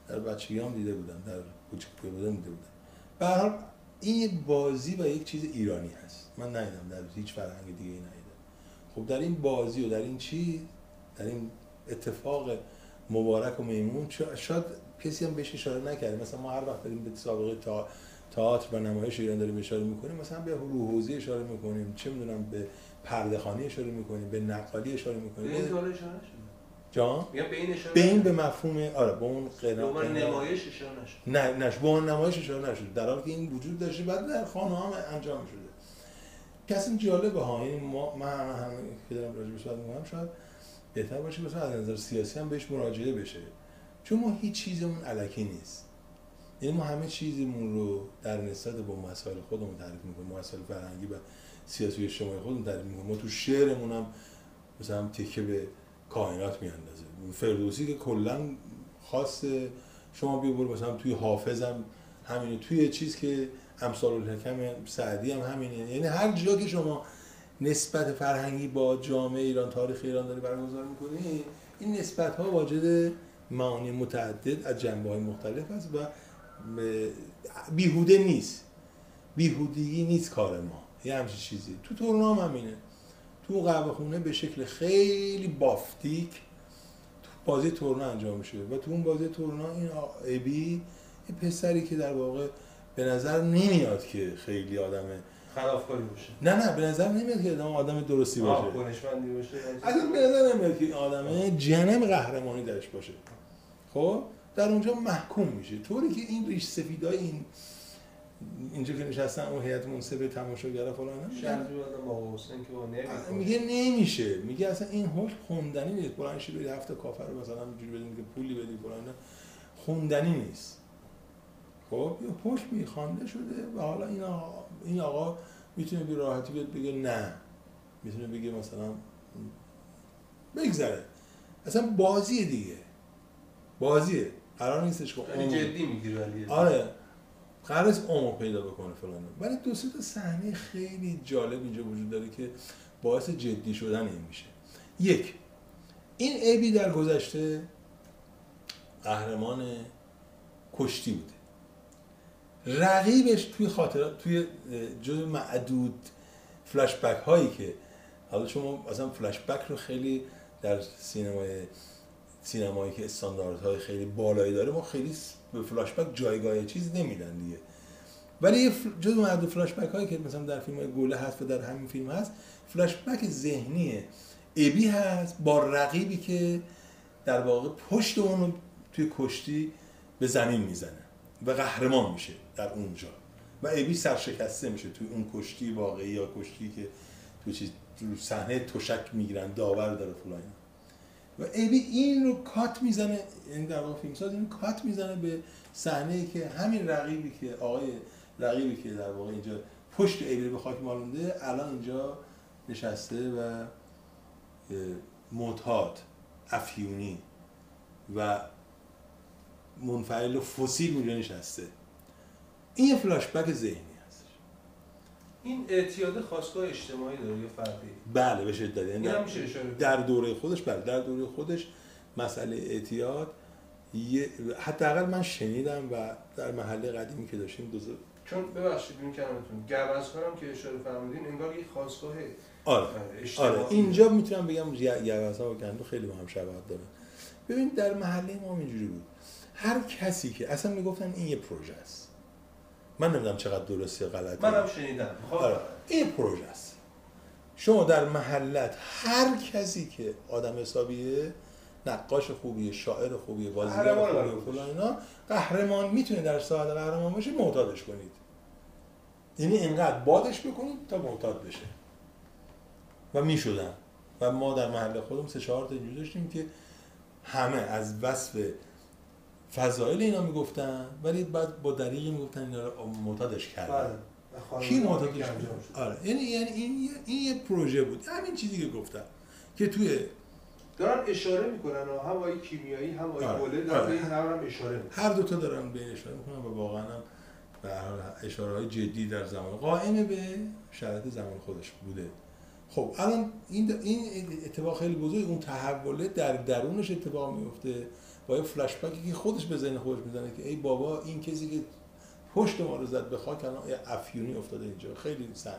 در بچگیام دیده بودم در کوچیک بودم دیده بودم. به این بازی و یک چیز ایرانی هست. من ندیدم در هیچ فرهنگ دیگه ای ندیدم. خب در این بازی و در این چیز در این اتفاق مبارک و میمون شا- شاید کسی هم بهش اشاره نکرده. مثلا ما هر وقت داریم به سابقه تا تئاتر و نمایش ایران داریم اشاره می‌کنیم مثلا به روح حوزه اشاره می‌کنیم چه می‌دونم به پرده خانی اشاره می‌کنیم به نقالی اشاره می‌کنیم. جان؟ به این به. مفهوم آره به اون به قنا عنوان قنا- نمایش اشاره نشده نه نش به عنوان نمایش اشاره نشد. در حالی که این وجود داشته بعد در خانه هم انجام شده. کسی جالبه ها یعنی ما من همه همه که دارم راجع به صحبت می‌کنم شاید بهتر باشه مثلا از نظر سیاسی هم بهش مراجعه بشه. چون ما هیچ چیزمون علکی نیست. یعنی ما همه چیزمون رو در نسبت با مسائل خودمون تعریف می‌کنیم. مسائل فرهنگی و سیاسی و اجتماعی خودمون تعریف می‌کنیم. ما تو شعرمون هم مثلا تکه به کائنات میاندازه. فردوسی که کلا خاص شما بیا برو مثلا توی حافظم همینه. توی چیز که امثال الحکم سعدی هم همینه. یعنی هر جا که شما نسبت فرهنگی با جامعه ایران تاریخ ایران داری برگزار می‌کنی این نسبت ها واجد معانی متعدد از جنبه های مختلف است و بیهوده نیست. بیهودگی نیست کار ما. یه همچین چیزی. تو تورنام همینه تو قهوه خونه به شکل خیلی بافتیک تو بازی تورنا انجام میشه و تو اون بازی تورنا این ابی یه پسری که در واقع به نظر نمیاد که خیلی آدمه خلافکاری باشه. نه نه به نظر نمیاد که آدم آدم درستی باشه. کنشمندی باشه. اصلا به نظر نمیاد که آدمه جنم قهرمانی درش باشه. خب؟ در اونجا محکوم میشه. طوری که این ریش سفیدای این اینجا که نشستن اون هیئت منصفه تماشاگر فلان شرطی بودم با آقا حسین که با نمی‌کنه. میگه نمیشه. میگه اصلا این حکم خوندنی نیست. بلند شی بری هفته کافر رو مثلا اینجوری بدین که پولی بدی فلان. خوندنی نیست. خب یه حکمی خوانده شده و حالا این آقا, این آقا می‌تونه بی راحتی بیاد بگه نه. می‌تونه بگه مثلا بگذره. اصلا بازیه دیگه. بازیه. قرار نیستش که جدی می‌گیری ولی. آره. قرار عمق پیدا بکنه فلان. ولی دو سه تا صحنه خیلی جالب اینجا وجود داره که باعث جدی شدن این میشه. یک این ابی در گذشته قهرمان کشتی بوده. رقیبش توی خاطرات توی جز معدود فلش بک هایی که حالا شما مثلا فلش بک رو خیلی در سینمای سینمایی که استانداردهای خیلی بالایی داره ما خیلی به فلاش بک جایگاه چیز نمیدن دیگه. ولی یه جز فلاش بک هایی که مثلا در فیلم های گوله هست و در همین فیلم هست فلاش بک ذهنی ابی هست با رقیبی که در واقع پشت اون توی کشتی به زمین می‌زنه و قهرمان میشه در اونجا. و ابی سرشکسته میشه توی اون کشتی واقعی یا کشتی که تو چیز صحنه تشک می‌گیرن داور داره فلان. و ابی این رو کات می‌زنه یعنی در واقع فیلمساز این کات می‌زنه به صحنه ای که همین رقیبی که آقای رقیبی که در واقع اینجا پشت ابی به خاک مالونده الان اینجا نشسته و معتاد افیونی و منفعل و فسیل اونجا نشسته. این یه فلاش بک ذهنی. هست این اعتیاد خواستگاه اجتماعی داره یا فردی؟ بله به شدت. یعنی در- کنی؟ در دوره خودش بله در دوره خودش مسئله اعتیاد یه حداقل من شنیدم و در محله قدیمی که داشتیم دو چون ببخشید این کلمتون. گوزکارم که اشاره فرمودین انگار یک خواستگاه آره اجتماعی. آره. اینجا می‌تونم بگم یوزا و کندو خیلی با هم شباهت دارن. ببین در محله ما اینجوری بود. هر کسی که اصلا می‌گفتن این یه پروژه است. من نمی‌دونم چقدر درستی یا غلطی منم شنیدم. خب. آره. این پروژه است. شما در محلت هر کسی که آدم حسابیه نقاش خوبیه شاعر خوبیه بازیگر خوبیه فلان اینا قهرمان می‌تونه در ساعت قهرمان باشه معتادش کنید. یعنی اینقدر بادش بکنید تا معتاد بشه. و می‌شدن. و ما در محل خودم سه چهار تا اینجوری داشتیم که همه از وصف فضایل اینا می‌گفتن ولی بعد با دریغی می‌گفتن اینا رو معتادش کردن بله کی معتادش. آره یعنی یعنی این یه- این یه پروژه بود همین چیزی که گفتم که توی دارن اشاره می‌کنن هم آقای کیمیایی هم آقای آره. گله دارن آره. این هم, هم اشاره می‌کنن هر دوتا دارن به این اشاره می‌کنن و واقعا هم به هر اشاره های جدی در زمان قائم به شرایط زمان خودش بوده خب الان این این اتفاق خیلی بزرگ اون تحوله در درونش اتفاق میفته با یه فلش بکی که خودش به ذهن خودش می‌زنه که ای بابا این کسی که پشت ما رو زد به خاک الان یه افیونی افتاده اینجا. خیلی صحنه.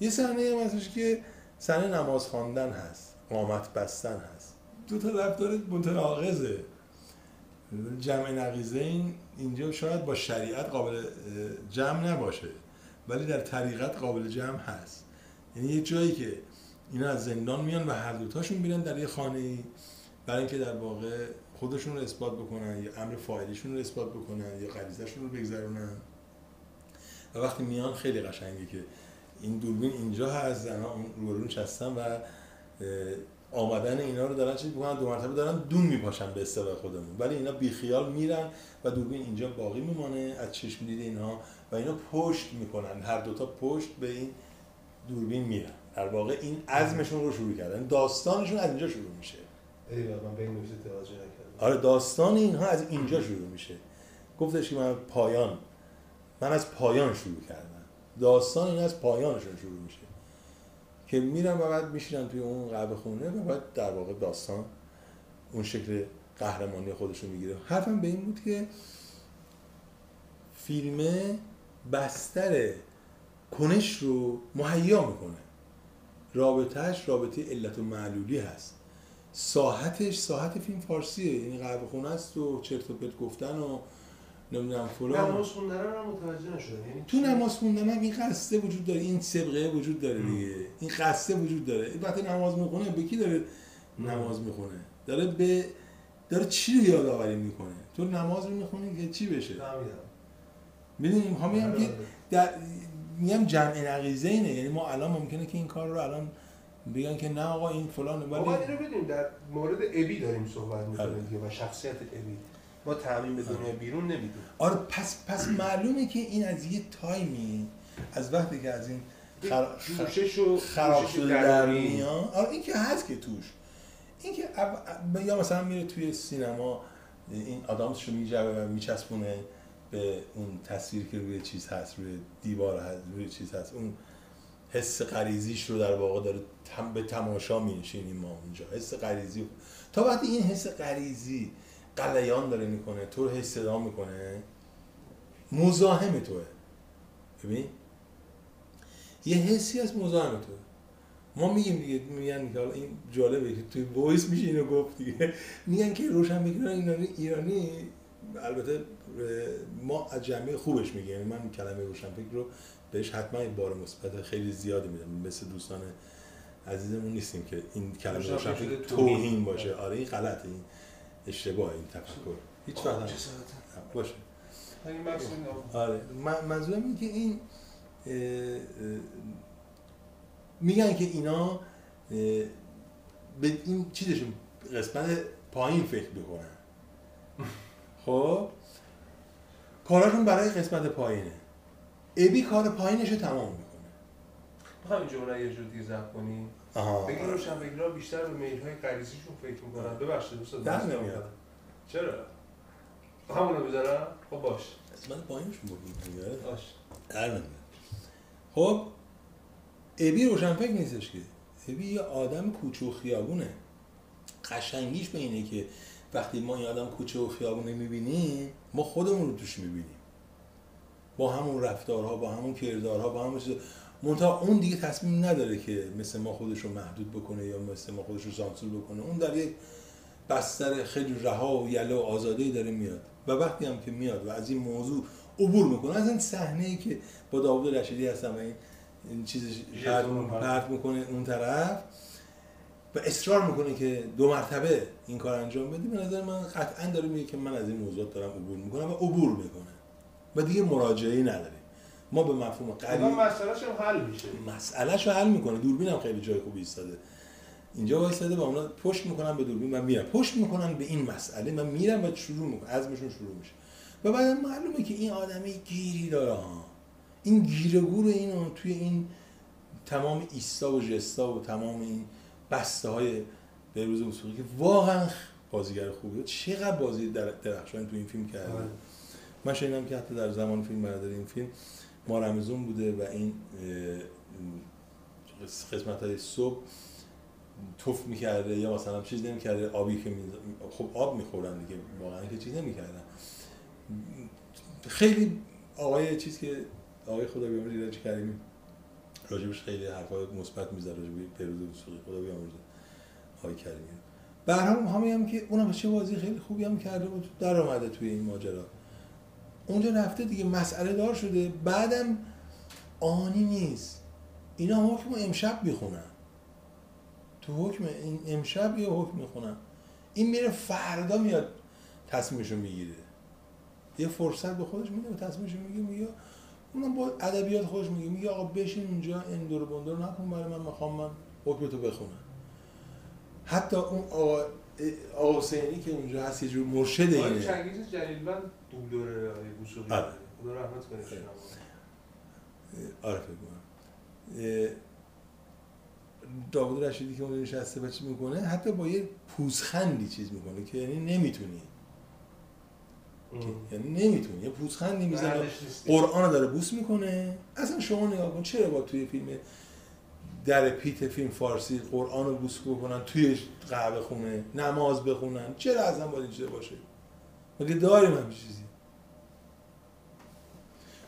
یه صحنه هم هستش که صحنه نماز خواندن هست قامت بستن هست. دو تا رفتار متناقضه. جمع نقیزه این اینجا شاید با شریعت قابل جمع نباشه ولی در طریقت قابل جمع هست. یعنی یه جایی که اینا از زندان میان و هر دوتاشون میرن در یه خانه ای برای اینکه در واقع خودشون رو اثبات بکنن یا امر فاعلیشون رو اثبات بکنن یا غریزهشون رو بگذرونن. و وقتی میان خیلی قشنگه که این دوربین اینجا هست زنها اون روبرو نشستن و آمدن اینا رو دارن چیز می‌کنن؟ دو مرتبه دارن دون میپاشن به اصطلاح خودمون. ولی اینا بیخیال میرن و دوربین اینجا باقی میمانه از چشم دید اینها و اینا پشت می‌کنن. هر دوتا پشت به این دوربین میرن. در واقع این عزمشون رو شروع کردن. داستانشون از اینجا شروع میشه. ایوه من به این نکته توجه نکردم. آره داستان اینها از اینجا شروع میشه. گفتش که من پایان من از پایان شروع کردم. داستان این از پایانشون شروع میشه. که میرن و بعد میشینن توی اون قهوه خونه و بعد در واقع داستان اون شکل قهرمانی خودشون می‌گیره. حرفم به این بود که فیلم بستر کنش رو مهیا می‌کنه. رابطهش رابطه علت و معلولی هست. ساحتش ساحت فیلم فارسیه. یعنی قهوه خونه است و چرت و پرت گفتن و نمی‌دونم فلان. نماز خوندن هم متوجه نشدم. یعنی تو نماز خوندن هم این قصه وجود داره. این سبقه وجود داره دیگه. این قصه وجود داره. این وقتی نماز می‌خونه به کی داره نماز می‌خونه؟ داره به داره چی رو یادآوری می‌کنه؟ تو نماز رو می‌خونی که چی بشه؟ می‌دونیم هم میگم آره، که. در میگم جمع نقیزه اینه. یعنی ما الان ممکنه که این کار رو الان بگن که نه آقا این باید ولی اینو بدونیم در مورد ابی داریم صحبت آره. می‌کنیم دیگه و شخصیت ابی. ما تعمین به دنیا بیرون نمی‌دونیم. آره پس پس معلومه که این از یه تایمی از وقتی که از این خر... و خراب شده در. میان. آره این که هست که توش. این که اب- یا مثلا میره توی سینما این آدامسشو میجوه و میچسبونه به اون تصویر که روی چیز هست روی دیوار هست روی چیز هست. اون حس غریزیش رو در واقع داره تم به تماشا میشینیم ما اونجا. حس غریزی تا وقتی این حس غریزی قلیان داره می‌کنه تو رو حس صدا می‌کنه مزاحم توه. ببین؟ یه حسی از مزاحم توه. ما میگیم دیگه میگن که حالا این جالبه که توی وایس میشه اینو گفت دیگه. میگن که روشن بگیرن ایرانی ایرانی البته ما از جنبه خوبش میگیم. یعنی من کلمه روشنفکر رو بهش حتما یه بار مثبت خیلی زیادی میدم. مثل دوستان عزیزمون نیستیم که این کلمه روشنفکر شده توهین. باشه. آره این غلطه این اشتباه این تفکر. هیچ وقت باشه. این. آره. من- منظورم اینه که این اه، اه، میگن که اینا به این چیزشون قسمت پایین فکر می‌کنن خب؟ کاراشون برای قسمت پایینه. ابی کار پایینش رو تمام می‌کنه. می‌خوام این جمله یه جور دیگه کنیم آها. بگی روشنفکرها بیشتر به میل های غریزیشون فکر می‌کنن. ببخشید دوست دارم. نمیاد. چرا؟ همونو بذارم خب باش. قسمت پایینشون بکنه باش. در. خب ابی روشنفکر نیستش که. ابی یه آدم کوچه و خیابونه. قشنگیش به اینه که وقتی ما این آدم کوچه و خیابونه می‌بینیم ما خودمون رو توش می‌بینیم. با همون رفتارها با همون کردارها با همون چیز منتها اون دیگه تصمیم نداره که مثل ما خودش رو محدود بکنه یا مثل ما خودش رو سانسور بکنه. اون در یک بستر خیلی رها و یله و آزاده داره میاد. و وقتی هم که میاد و از این موضوع عبور می‌کنه از این صحنه ای که با داوود رشیدی هستم و این, پرت. پرت می‌کنه اون طرف و اصرار می‌کنه که دو مرتبه این کار انجام بده. به نظر من قطعا داره میگه که من از این موضوعات دارم عبور می‌کنم و عبور می‌کنه و دیگه مراجعه نداریم. ما به مفهوم قریب مسئلهش هم حل میشه. مسئلهش رو حل می‌کنه. دوربین هم خیلی جای خوبی ایستاده. اینجا وایساده و اونا پشت می‌کنن به دوربین و میرن پشت می‌کنن به این مسئله. و میرن و شروع می‌کنن عزمشون شروع میشه. و بعد معلومه که این آدمی گیری داره ها. این گیر و گور اینو توی این تمام ایستا و جستا و تمام این بسته های بهروز موسیقی که واقعا بازیگر خوبیه. چقدر بازی در درخشان تو این فیلم کرده؟ آره. من شنیدم که حتی در زمان فیلم برداری این فیلم ما رمزون بوده و این قسمت های صبح توف می‌کرده یا مثلا چیز نمی‌کرده آبی که می... خب آب می‌خورن دیگه واقعا که چیز نمی‌کردن. خیلی آقای چیز که آقای خدا بیامرز ایرج کریمی راجبش خیلی حرفای مثبت می‌زد راجب پیروز وسوقی خدا بیامرز آقای کریمی. به هر حال هم که اونم چه بازی خیلی خوبی هم کرده بود در اومده توی این ماجرا. اونجا رفته دیگه مسئله دار شده. بعدم آنی نیست. اینا حکم امشب می‌خونن. تو حکم این امشب یه حکم می‌خونن. این میره فردا میاد تصمیمشو می‌گیره. یه فرصت به خودش میده و تصمیمشو می‌گیره میگه اونم با ادبیات خودش میگه. میگه آقا بشین اونجا این دور بندر نکن برای من می‌خوام من حکمتو بخونم. حتی اون آقا آقا حسینی که اونجا هست یه جور مرشد اینه. چنگیز جلیلوند دوبلور آقای بوسوقی آره. خدا رحمت کنه. آره فکر داوود رشیدی که اون نشسته و چی می‌کنه حتی با یه پوزخندی چیز می‌کنه که یعنی نمی‌تونی یعنی نمی‌تونی یه پوزخندی می‌زنه. قرآن رو داره بوس می‌کنه اصلا شما نگاه کن چرا با توی فیلم در پیت فیلم فارسی قرآن رو بوس بکنن توی قهوه خونه نماز بخونن چرا اصلا باید این چیزا باشه مگه داریم همین چیزی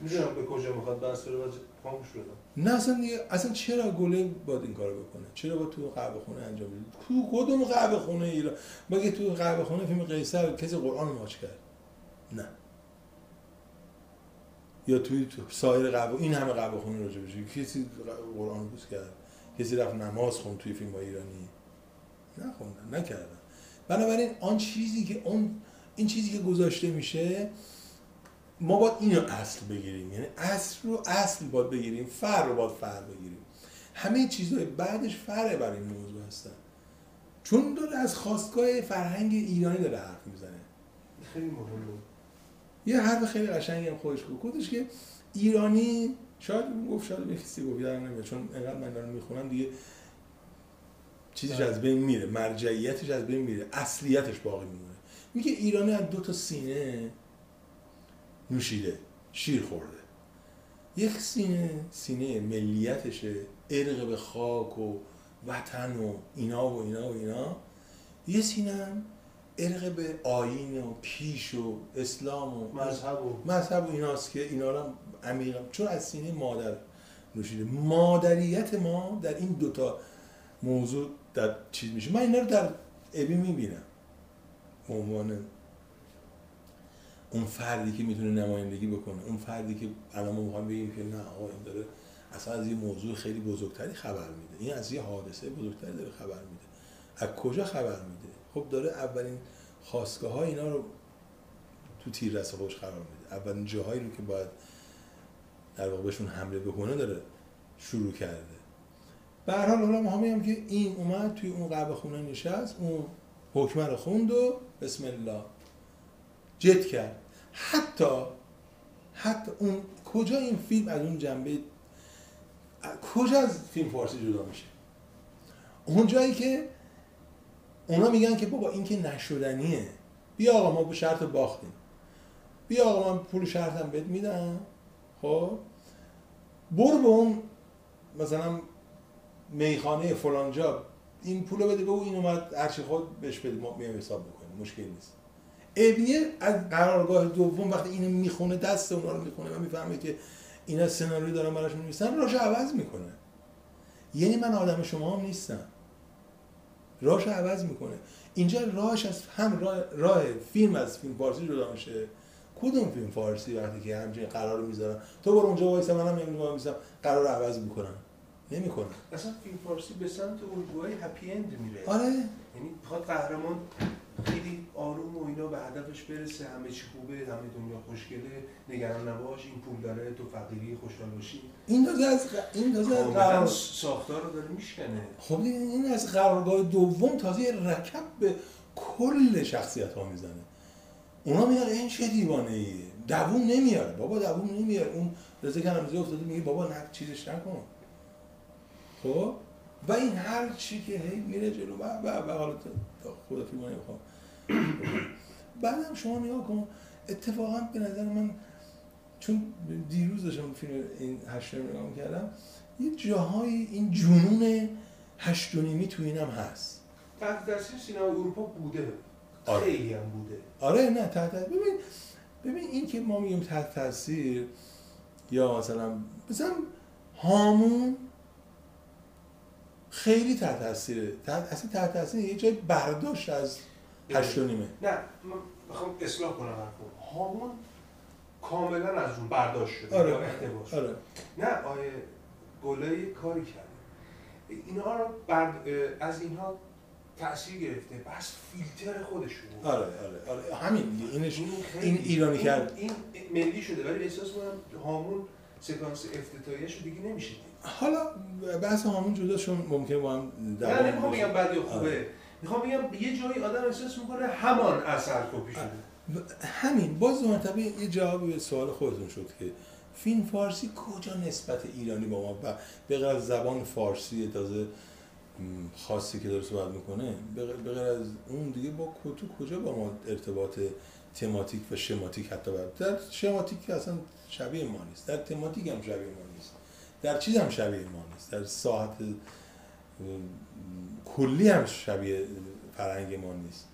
می‌دونم به کجا می‌خواد بس بره و خاموش شدم نه اصلا دیگه اصلا چرا گله باید این کارو بکنه؟ چرا باید تو قهوه خونه انجام بده؟ کو کدوم قهوه خونه ایران مگه تو قهوه خونه فیلم قیصر کسی قرآن رو ماچ کرد؟ نه. یا توی تو سایر قهوه این همه قهوه خونه راجع بشه کسی قرآن رو بوس کرد. کسی رفت نماز خون توی فیلم ایرانی. نخوندن نکردن. بنابراین آن چیزی که اون این چیزی که گذاشته میشه ما باید اینو اصل بگیریم. یعنی اصل رو اصل باید بگیریم فر رو باید فر بگیریم. همه چیزهای بعدش فره برای این موضوع هستن. چون داره از خواستگاه فرهنگ ایرانی داره حرف می‌زنه. خیلی مهمه. یه حرف خیلی قشنگی هم خودش گفت. گفتش که ایرانی شاید گفت شاید یه کسی گفت یادم نمیاد. چون انقدر من دارم می‌خونم دیگه چیزش از بین میره. مرجعیتش از بین میره. اصلیتش باقی میمونه. میگه ایرانی از دو تا سینه نوشیده شیر خورده. یک سینه سینه ملیتشه ارق به خاک و وطن و اینا و اینا و اینا. یه سینه هم ارق به آین و پیش و اسلام و مذهب و مذهب و ایناست که اینا رو هم عمیقا چون از سینه مادر نوشیده. مادریت ما در این دوتا موضوع در چیز میشه. من اینا رو در ابی می‌بینم. به عنوان اون فردی که می‌تونه نمایندگی بکنه اون فردی که الان ما می‌خوایم بگیم که نه آقا این داره اصلا از یه موضوع خیلی بزرگتری خبر میده. این از یه حادثه بزرگتری داره خبر میده. از کجا خبر میده؟ خب داره اولین خواستگاه ها اینا رو تو تیر رسه خودش قرار میده. اولین جاهایی رو که باید در واقع بهشون حمله بکنه داره شروع کرده. به هر حال حالا ما که این اومد توی اون قبه خونه نشست اون حکمه خوند و بسم الله. جد کرد. حتی حتی اون کجا این فیلم از اون جنبه کجا از فیلم فارسی جدا میشه؟ اون جایی که اونا میگن که بابا این که نشدنیه. بیا آقا ما به شرط باختیم. بیا آقا من پول شرطم بهت میدم. خب؟ برو به اون مثلا میخانه فلانجا این پول بده به این اومد هرچی خود بهش بده. ما حساب بکنیم مشکل نیست. ابیه از قرارگاه دوم وقتی اینو می‌خونه دست اونا رو می‌خونه. و می‌فهمه که اینا سناریو دارن براشون می‌نویسن راهش عوض می‌کنه. یعنی من آدم شما هم نیستم. راهش عوض می‌کنه. اینجا راهش از هم راه, راه فیلم از فیلم فارسی جدا میشه. کدوم فیلم فارسی وقتی که همچین قرار می‌ذارن؟ تو برو اونجا وایسا منم میام می‌ذارم قرار عوض می‌کنن. نمی‌کنن. اصلا فیلم فارسی به سمت الگوهای هپی اند میره. آره. یعنی قهرمان خیلی آروم و اینا به هدفش برسه همه چی خوبه همه دنیا خوشگله نگران نباش این پول داره تو فقیری خوشحال باشی. این از این از قرار ساختار رو داره میشکنه. خب این از قرارگاه دوم تازه رکب به کل شخصیت ها می‌زنه. اونا میگن این چه دیوانه ایه دووم نمیاره. بابا دووم نمیاره. اون رضا کنمزی افتاده میگه بابا نه چیزش نکن. خب؟ و این هر چی که هی میره جلو. و و حالا خدا فیلم نمی‌خوام بعدم شما نگاه کن. اتفاقا به نظر من چون دیروز داشتم فیلم این هشت رو نگاه کردم یه جاهای این جنون هشت و نیمی تو اینم هست. تحت تاثیر سینما اروپا بوده. آره. خیلی هم بوده. آره نه تحت ببین ببین این که ما میگیم تحت تاثیر یا مثلا مثلا هامون خیلی تحت تاثیره. تحت اصلا تحت تاثیر یه جای برداشت از هشت نیمه. نه من می‌خوام اصلاح کنم حرفو. هامون کاملا از اون برداشت شده آره یا اقتباس آره. نه آیه گلای کاری کرده. اینها رو برد... از اینها تاثیر گرفته. بس فیلتر خودشون. آره آره آره. همین دیگه. اینش این ایرانی کرد. این ملی شده ولی احساس می‌کنم هامون سکانس افتتاحیه‌اش رو دیگه نمیشه حالا بحث هامون جدا چون ممکنه با هم نه دوام نمی‌خوام. بگم بد یا آره. خوبه می‌خوام بگم یه جایی آدم احساس می‌کنه همان اثر کپی شده و همین باز دو مرتبه یه جواب به سوال خودتون شد که فیلم فارسی کجا نسبت ایرانی با ما و به غیر از زبان فارسی تازه خاصی که داره صحبت می‌کنه به غیر- از اون دیگه با کتو کجا با ما ارتباط تماتیک و شماتیک حتی بر در شماتیک که اصلا شبیه ما نیست در تماتیک هم شبیه ما در چیز هم شبیه ما نیست. در ساعت م، کلی هم شبیه فرهنگ ما نیست.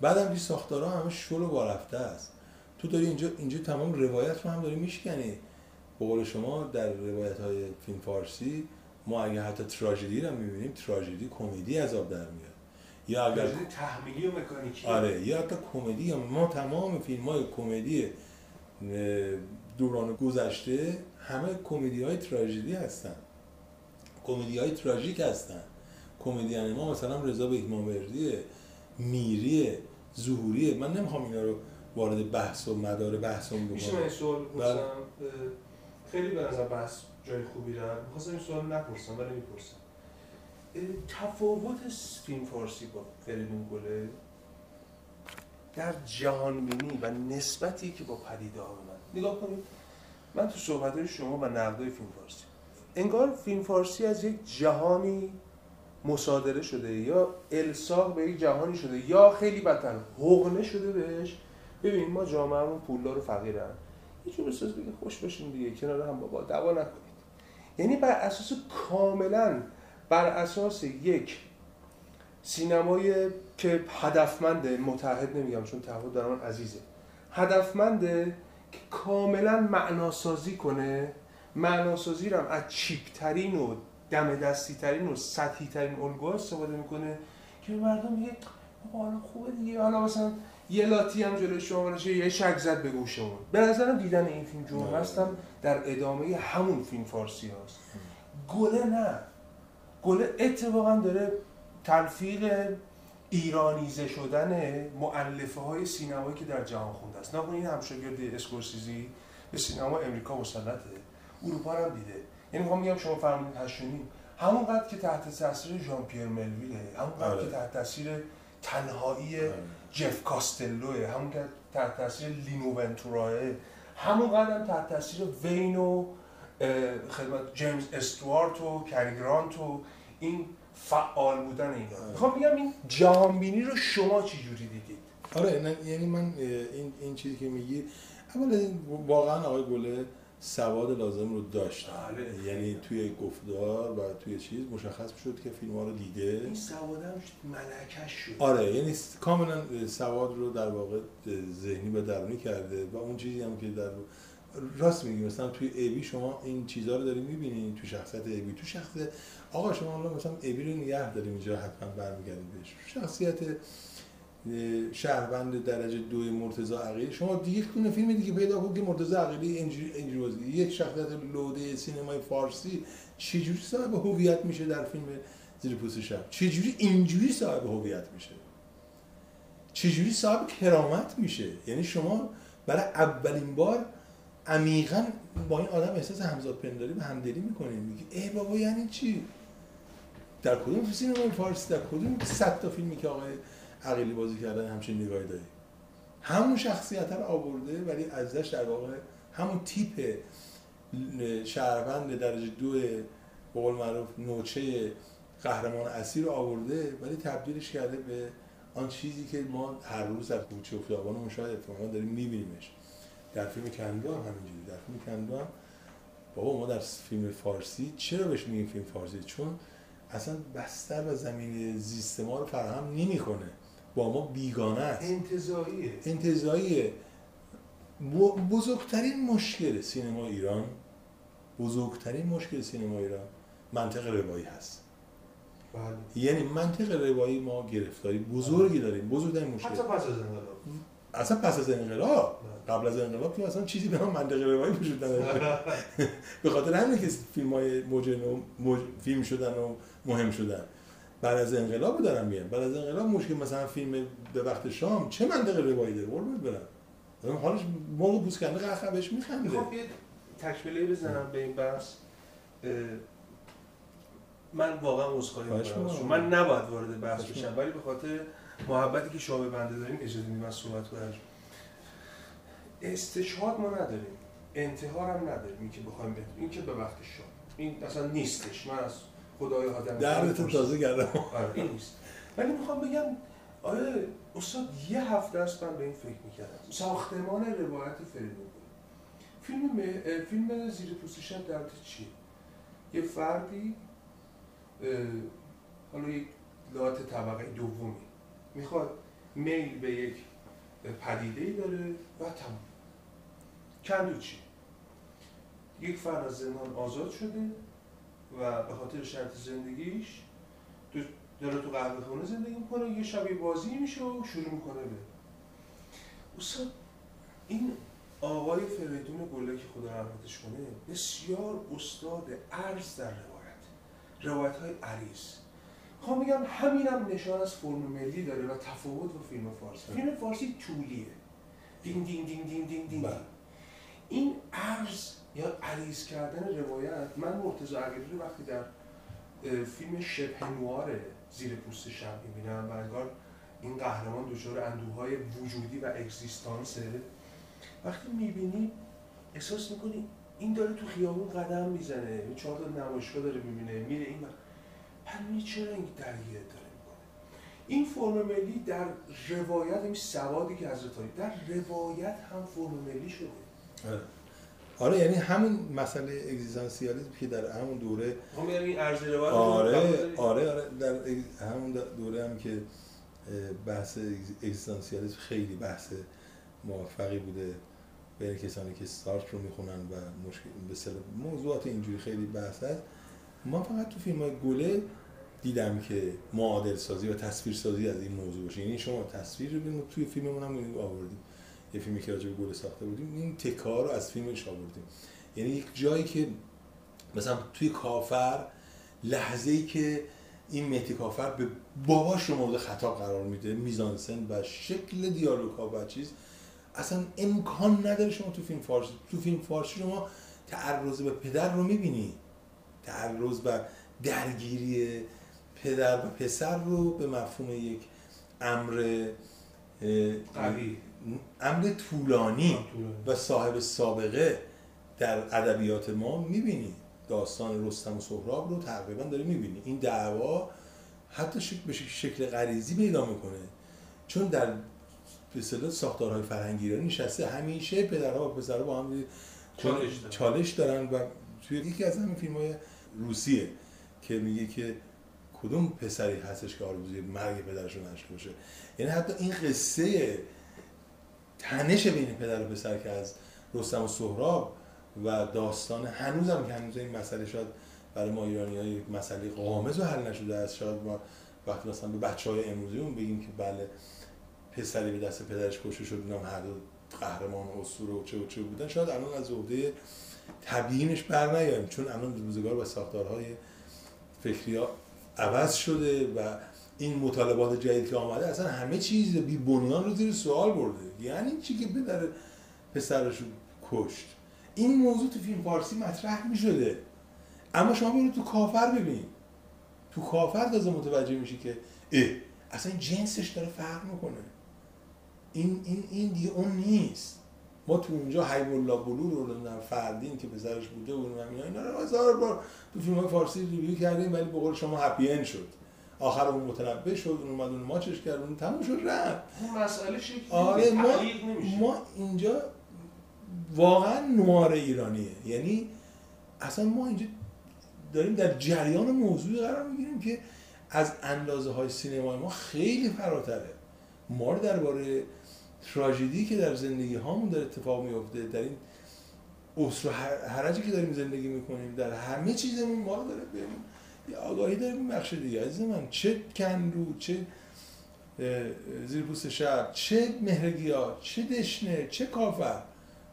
بعدم که ساختارها همه شل و بارفته است. تو داری اینجا اینجا تمام روایت رو هم داری میشکنی. به قول شما در روایت های فیلم فارسی ما اگه حتی تراژدی رو می‌بینیم تراژدی کمدی از آب در میاد. یا اگر تحمیلی و مکانیکی. آره یا حتی کمدی ما تمام فیلم های کمدی دوران گذشته همه کمدی های تراژدی هستن. کمدی های تراژیک هستن. کمدین ما مثلا رضا بهمانوردیه میریه ظهوریه. من نمی‌خوام اینا رو وارد بحث و مدار بحثمون میشه من بکنم سوال؟ بله. بپرسم اه، خیلی به نظر بحث جای خوبی رفت می‌خواستم این سوال نپرسم ولی می‌پرسم. تفاوت فیلم فارسی با فریدون گله در جهان بینی و نسبتی که با پدیده ها به من. نگاه کنید. من تو صحبت شما و نقدای فیلم فارسی. انگار فیلم فارسی از یک جهانی مصادره شده یا الساق به یک جهانی شده یا خیلی بدتر حقنه شده بهش. ببین ما جامعهمون پولدار و فقیرن. یه جور بساز بگه خوش باشین دیگه کنار هم بابا دعوا نکنید. یعنی بر اساس کاملا بر اساس یک سینمای که هدفمنده متحد نمیگم چون تعهد در من عزیزه. هدفمنده کاملا معناسازی کنه. معناسازی رو هم از چیپ ترین و دم دستی ترین و سطحی ترین الگوها استفاده می‌کنه که به مردم میگه حالا خوبه دیگه. حالا مثلا یه لاتی هم جلوی شما باشه یه شک زد به گوشمون به نظرم دیدن این فیلم جرم هستم در ادامه همون فیلم فارسی هاست. گله نه. گله اتفاقا داره تلفیق ایرانیزه شدن معلفه های سینمایی که در جهان خونده است. نه این همشاگرد اسکورسیزی به سینما امریکا مسلطه. اروپا رو هم دیده. یعنی می‌خوام میگم شما فرمودید هشتونیم همونقدر که تحت تاثیر ژان پیر ملویله همونقدر آره. که تحت تاثیر تنهایی جف کاستلوه همون که تحت تاثیر لینو ونتوراه همونقدر هم تحت تاثیر وین و خدمت جیمز استوارت و کری گرانت و این فعال بودن اینا آره. می‌خوام بگم این جهانبینی رو شما چی جوری دیدید آره نه یعنی من این این چیزی که میگی اول واقعا آقای گله سواد لازم رو داشت بله. یعنی توی گفتار و توی چیز مشخص شد که فیلم ها رو دیده این سوادم ملکش شد آره یعنی کاملا سواد رو در واقع ذهنی و درونی کرده و اون چیزی هم که در راست میگی مثلا توی ایبی شما این چیزها رو داری می‌بینی تو شخصیت ایبی تو شخصیت آقا شما حالا مثلا ایبی رو نگه داریم اینجا حتما برمیگردیم بهش. شخصیت شهروند درجه دوی مرتضی عقیلی شما دیگه تونه فیلم دیگه پیدا کن که مرتضی عقیلی اینجوری. یک شخصیت لوده سینمای فارسی چجوری صاحب هویت میشه در فیلم زیر پوست شب؟ چجوری اینجوری صاحب هویت میشه؟ چجوری صاحب کرامت میشه؟ یعنی شما برای اولین بار عمیقا با این آدم احساس همزاد پنداری و همدلی می‌کنید میگی ای بابا یعنی چی؟ در کدوم سینمای فارسی؟ در کدوم صد تا فیلمی که آقای عقیلی بازی کردن همچین نگاهی داری؟ همون شخصیت رو آورده ولی ازش در واقع همون تیپ شهروند درجه دو به قول معروف نوچه قهرمان اصلی رو آورده ولی تبدیلش کرده به آن چیزی که ما هر روز در کوچه و خیابانمون شاید اتفاقا داریم میبینیمش. در فیلم کندو هم همینجوری در فیلم کندو هم بابا ما در فیلم فارسی چرا بهش میگیم فیلم فارسی؟ چون اصلا بستر و زمین زیست ما رو فراهم نمی‌کنه. با ما بیگانه است. انتظاییه انتظاییه بزرگترین مشکل سینما ایران بزرگترین مشکل سینما ایران منطق روایی هست. بله. یعنی منطق روایی ما گرفتاری بزرگی داریم. بزرگترین مشکل. حتی پس از انقلاب. اصلا پس از انقلاب. قبل از انقلاب که اصلا چیزی به نام منطق روایی وجود نداشت. به خاطر همینه که فیلم های موج فیلم شدن و مهم شدن. بعد از انقلاب رو دارم میگم. بعد از انقلاب مشکل مثلا فیلم به وقت شام چه منطق روایی داره؟ قربونت برم. حالش موقع پوست کنده قهقه بهش میخنده. می‌خوام یه تکمله بزنم به این بحث. من واقعا عذرخواهی می‌کنم. من نباید وارد بحث بشم ولی به خاطر محبتی که شما به بنده داریم اجازه بدید من صحبت کنم. استشهاد ما نداریم. انتحار هم نداریم. این که بخوایم بهت این که به وقت شام این اصلا نیستش. من از خدای آدم دردتون تازه کردم آره این نیست. ولی می‌خوام بگم آره استاد یه هفته است من به این فکر می‌کردم. ساختمان روایت فریدون فیلم فیلم زیر پوست شب در چیه یه فردی حالا یک لات طبقه دومی. می‌خواد میل به یک پدیده ای داره و تمام کندو چی یک فرد از زندان آزاد شده و به خاطر شرط زندگیش داره تو قهوه خونه زندگی می‌کنه یه شب یه بازی میشه و شروع می‌کنه به استاد این آقای فریدون گله که خدا رحمتش کنه بسیار استاد عرض در روایت. روایت های عریض. خواهم بگم همین هم نشان از فرم ملی داره و تفاوت با فیلم فارسی. فیلم فارسی طولیه. دین دین دین دین دین دین بله. این عرض یا عریض کردن روایت من مرتضی عقیلی رو وقتی در فیلم شبه نوار زیر پوست شب می‌بینم و انگار این قهرمان دچار اندوهای وجودی و اگزیستانسه وقتی می‌بینی احساس می‌کنی این داره تو خیابون قدم می‌زنه چهار تا نمایشگاه داره می‌بینه میره این وقت پنوی چرا این درگیرت داره می‌کنه؟ این فرم ملی در روایت این سوادی که حضرت در روایت هم فرم ملی شده. آره. آره یعنی همون مسئله اگزیستانسیالیسم که در همون دوره هم یعنی آره؟ آره آره در همون دوره هم که بحث اگز- اگزیستانسیالیسم خیلی بحث موفقی بوده بین کسانی که سارت رو می‌خونن و مشکل به موضوعات اینجوری خیلی بحث هست ما فقط تو فیلم های گله دیدم که معادل سازی و تصویر سازی از این موضوع باشه یعنی شما تصویر رو توی فیلممون هم آوردیم یه فیلمی که راجع به گله ساخته بودیم این تکار رو از فیلمش آوردیم یعنی یک جایی که مثلا توی کافر لحظه ای که این مهدی کافر به باباش رو مورد خطاب قرار میده میزانسن و شکل دیالوگ ها و چیز اصلا امکان نداره شما تو فیلم فارسی تو فیلم فارسی شما تعرض به پدر رو می‌بینی. تعرض و درگیری پدر و پسر رو به مفهوم یک امر قوی. امر طولانی و صاحب سابقه در ادبیات ما می‌بینی. داستان رستم و سهراب رو تقریبا داری می‌بینی. این دعوا حتی شکل به شکل غریزی پیدا می‌کنه. چون در به اصطلاح ساختارهای فرهنگی ایرانی نشسته همیشه پدرها و پسرها با هم چالش دارن. چالش دارن و توی یکی از همین فیلم های روسیه که میگه که کدوم پسری هستش که آرزوی مرگ پدرش رو باشه یعنی حتی این قصه تنش بین پدر و پسر که از رستم و سهراب و داستان هنوزم که هنوز این مسئله شاید برای ما ایرانی های مسئله قامز و حل نشده است. شاید ما وقتی مثلا به بچه های امروزیمون بگیم که بله پسری به دست پدرش کشته شد اونم هر دو قهرمان و اسطوره و چه و چه بودن. شاید الان از عهده تبیینش بر نیاییم چون الان روزگار و ساختارهای فکری ها عوض شده و این مطالبات جدید که آمده اصلا همه چیز بی بنیان رو زیر سوال برده. یعنی چی که پدر پسرش کشت. این موضوع تو فیلم فارسی مطرح می شده اما شما برید تو کافر ببین تو کافر تازه متوجه میشی که اه اصلا جنسش داره فرق می‌کنه. این این این دیگه اون نیست. ما تو اونجا حیب الله بلو رو فردین که پسرش بوده و اینا اینا رو هزار بار تو فیلم فارسی ریویو کردیم ولی به شما هپی اند شد. آخر اون متنبه شد اون اومد اون ماچش کرد اون تموم شد رفت. اون مسئله شکلی آره ما نمیشه ما اینجا واقعا نوار ایرانیه. یعنی اصلا ما اینجا داریم در جریان موضوعی قرار می‌گیریم که از اندازه های سینمای ما خیلی فراتره. ما رو درباره تراژدی که در زندگی هامون داره اتفاق میفته در این اسر و حرجی که داریم زندگی می‌کنیم در همه چیزمون ما رو داره بهمون یه آگاهی داره میبخشه دیگه. عزیز من چه کندو چه زیر پوست شب چه مهرگیا چه دشنه چه کافر.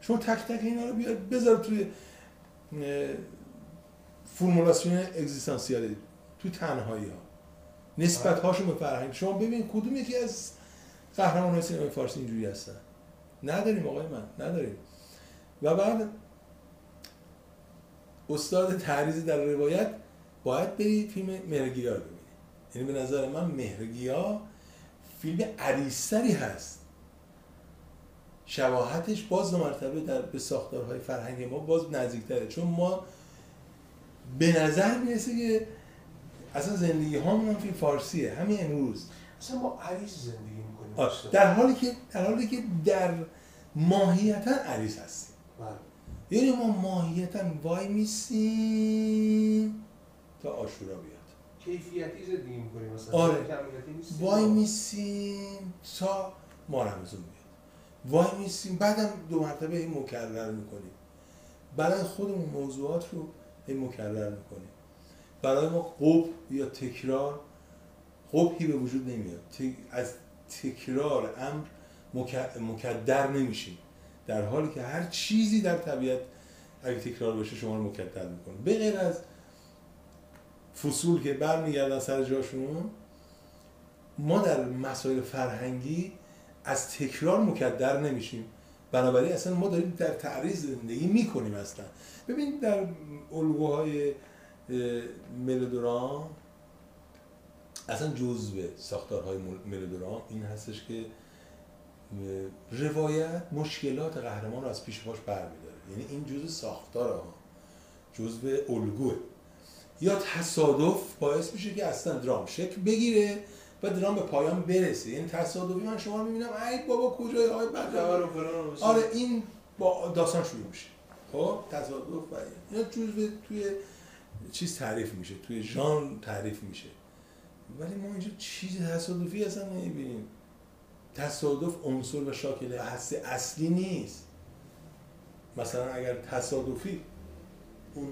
شما تک تک اینا رو بیار بذار توی فرمولاسیون اگزیستانسیالی تو تنهایی ها. نسبت هاشون به شما ببین کدوم یکی از قهرمان های سینمای فارسی اینجوری هستن. نداریم آقای من نداریم. و بعد استاد تعریض در روایت باید بری فیلم مهرگیا رو ببینی یعنی به نظر من مهرگیا فیلم عریضتری هست. شباهتش باز دو مرتبه در به ساختارهای فرهنگ ما باز نزدیکتره. چون ما به نظر می‌رسه که اصلا زندگی هامون هم فیلم فارسیه. همین امروز. اصلا ما عریض زندگی می‌کنیم. در حالی که در حالی که در ماهیتا عریض هستیم. یعنی ما ماهیتا وای میسیم. تا آشورا بیاد. کیفیتی زندگی می‌کنیم مثلا آره. وای میسیم تا ما رمضان بیاد وای میسیم. بعدم دو مرتبه این مکرر می‌کنیم. برای خودمون موضوعات رو این مکرر می‌کنیم. برای ما قب یا تکرار قبحی به وجود نمیاد. از تکرار امر مک- مکدر نمیشیم. در حالی که هر چیزی در طبیعت اگه تکرار بشه شما رو مکدر می‌کنه. به غیر از فصول که برمیگردن سر جاشون ما در مسائل فرهنگی از تکرار مکدر نمیشیم. بنابراین اصلا ما داریم در تعریض زندگی می‌کنیم اصلا. ببین در الگوهای ملودرام اصلا جزء ساختارهای مل- ملودرام این هستش که روایت مشکلات قهرمان رو از پیش پاش برمیداره. یعنی این جزء ساختار ها جزء الگوه. یا تصادف باعث میشه که اصلا درام شکل بگیره و درام به پایان برسه. یعنی تصادفی من شما می‌بینم ای بابا کجای آقای بسار. آره این با داستان شروع میشه. خب؟ تصادف و اینا جزء توی چیز تعریف میشه توی ژان تعریف میشه. ولی ما اینجا چیز تصادفی اصلا نمی‌بینیم. تصادف عنصر و شاکل هستی اصلی نیست. مثلا اگر تصادفی اون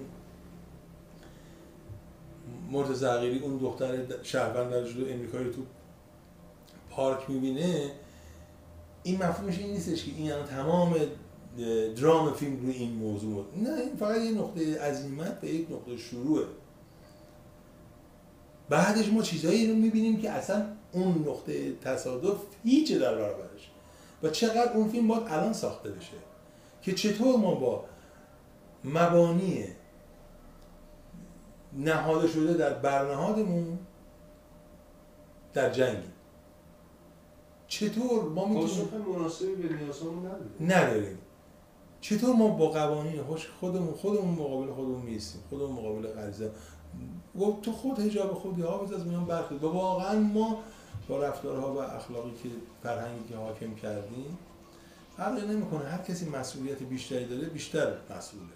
مرتضی عقیلی اون دختر شهروند در جلو امریکایی تو پارک می‌بینه این مفهومش این نیستش که این الان تمام درام فیلم روی این موضوع نه این فقط یه نقطه عظیمت به یک نقطه شروعه. بعدش ما چیزایی رو می‌بینیم که اصلا اون نقطه تصادف هیچ در برابرش. و چقدر اون فیلم باید الان ساخته بشه. که چطور ما با مبانی نهاده شده در برنهادمون در جنگی. چطور ما می‌تونیم مناسبی به نیازمون نداریم. نداریم. چطور ما با قوانین خوش خودمون خودمون مقابل خودمون میستیم خودمون مقابل غریزه. گفت تو خود هجاب خودی حافظ از میان برخیز و واقعا ما با رفتارها و اخلاقی که فرهنگی که حاکم کردیم فرقی نمی‌کنه. هر کسی مسئولیت بیشتری داره بیشتر مسئوله.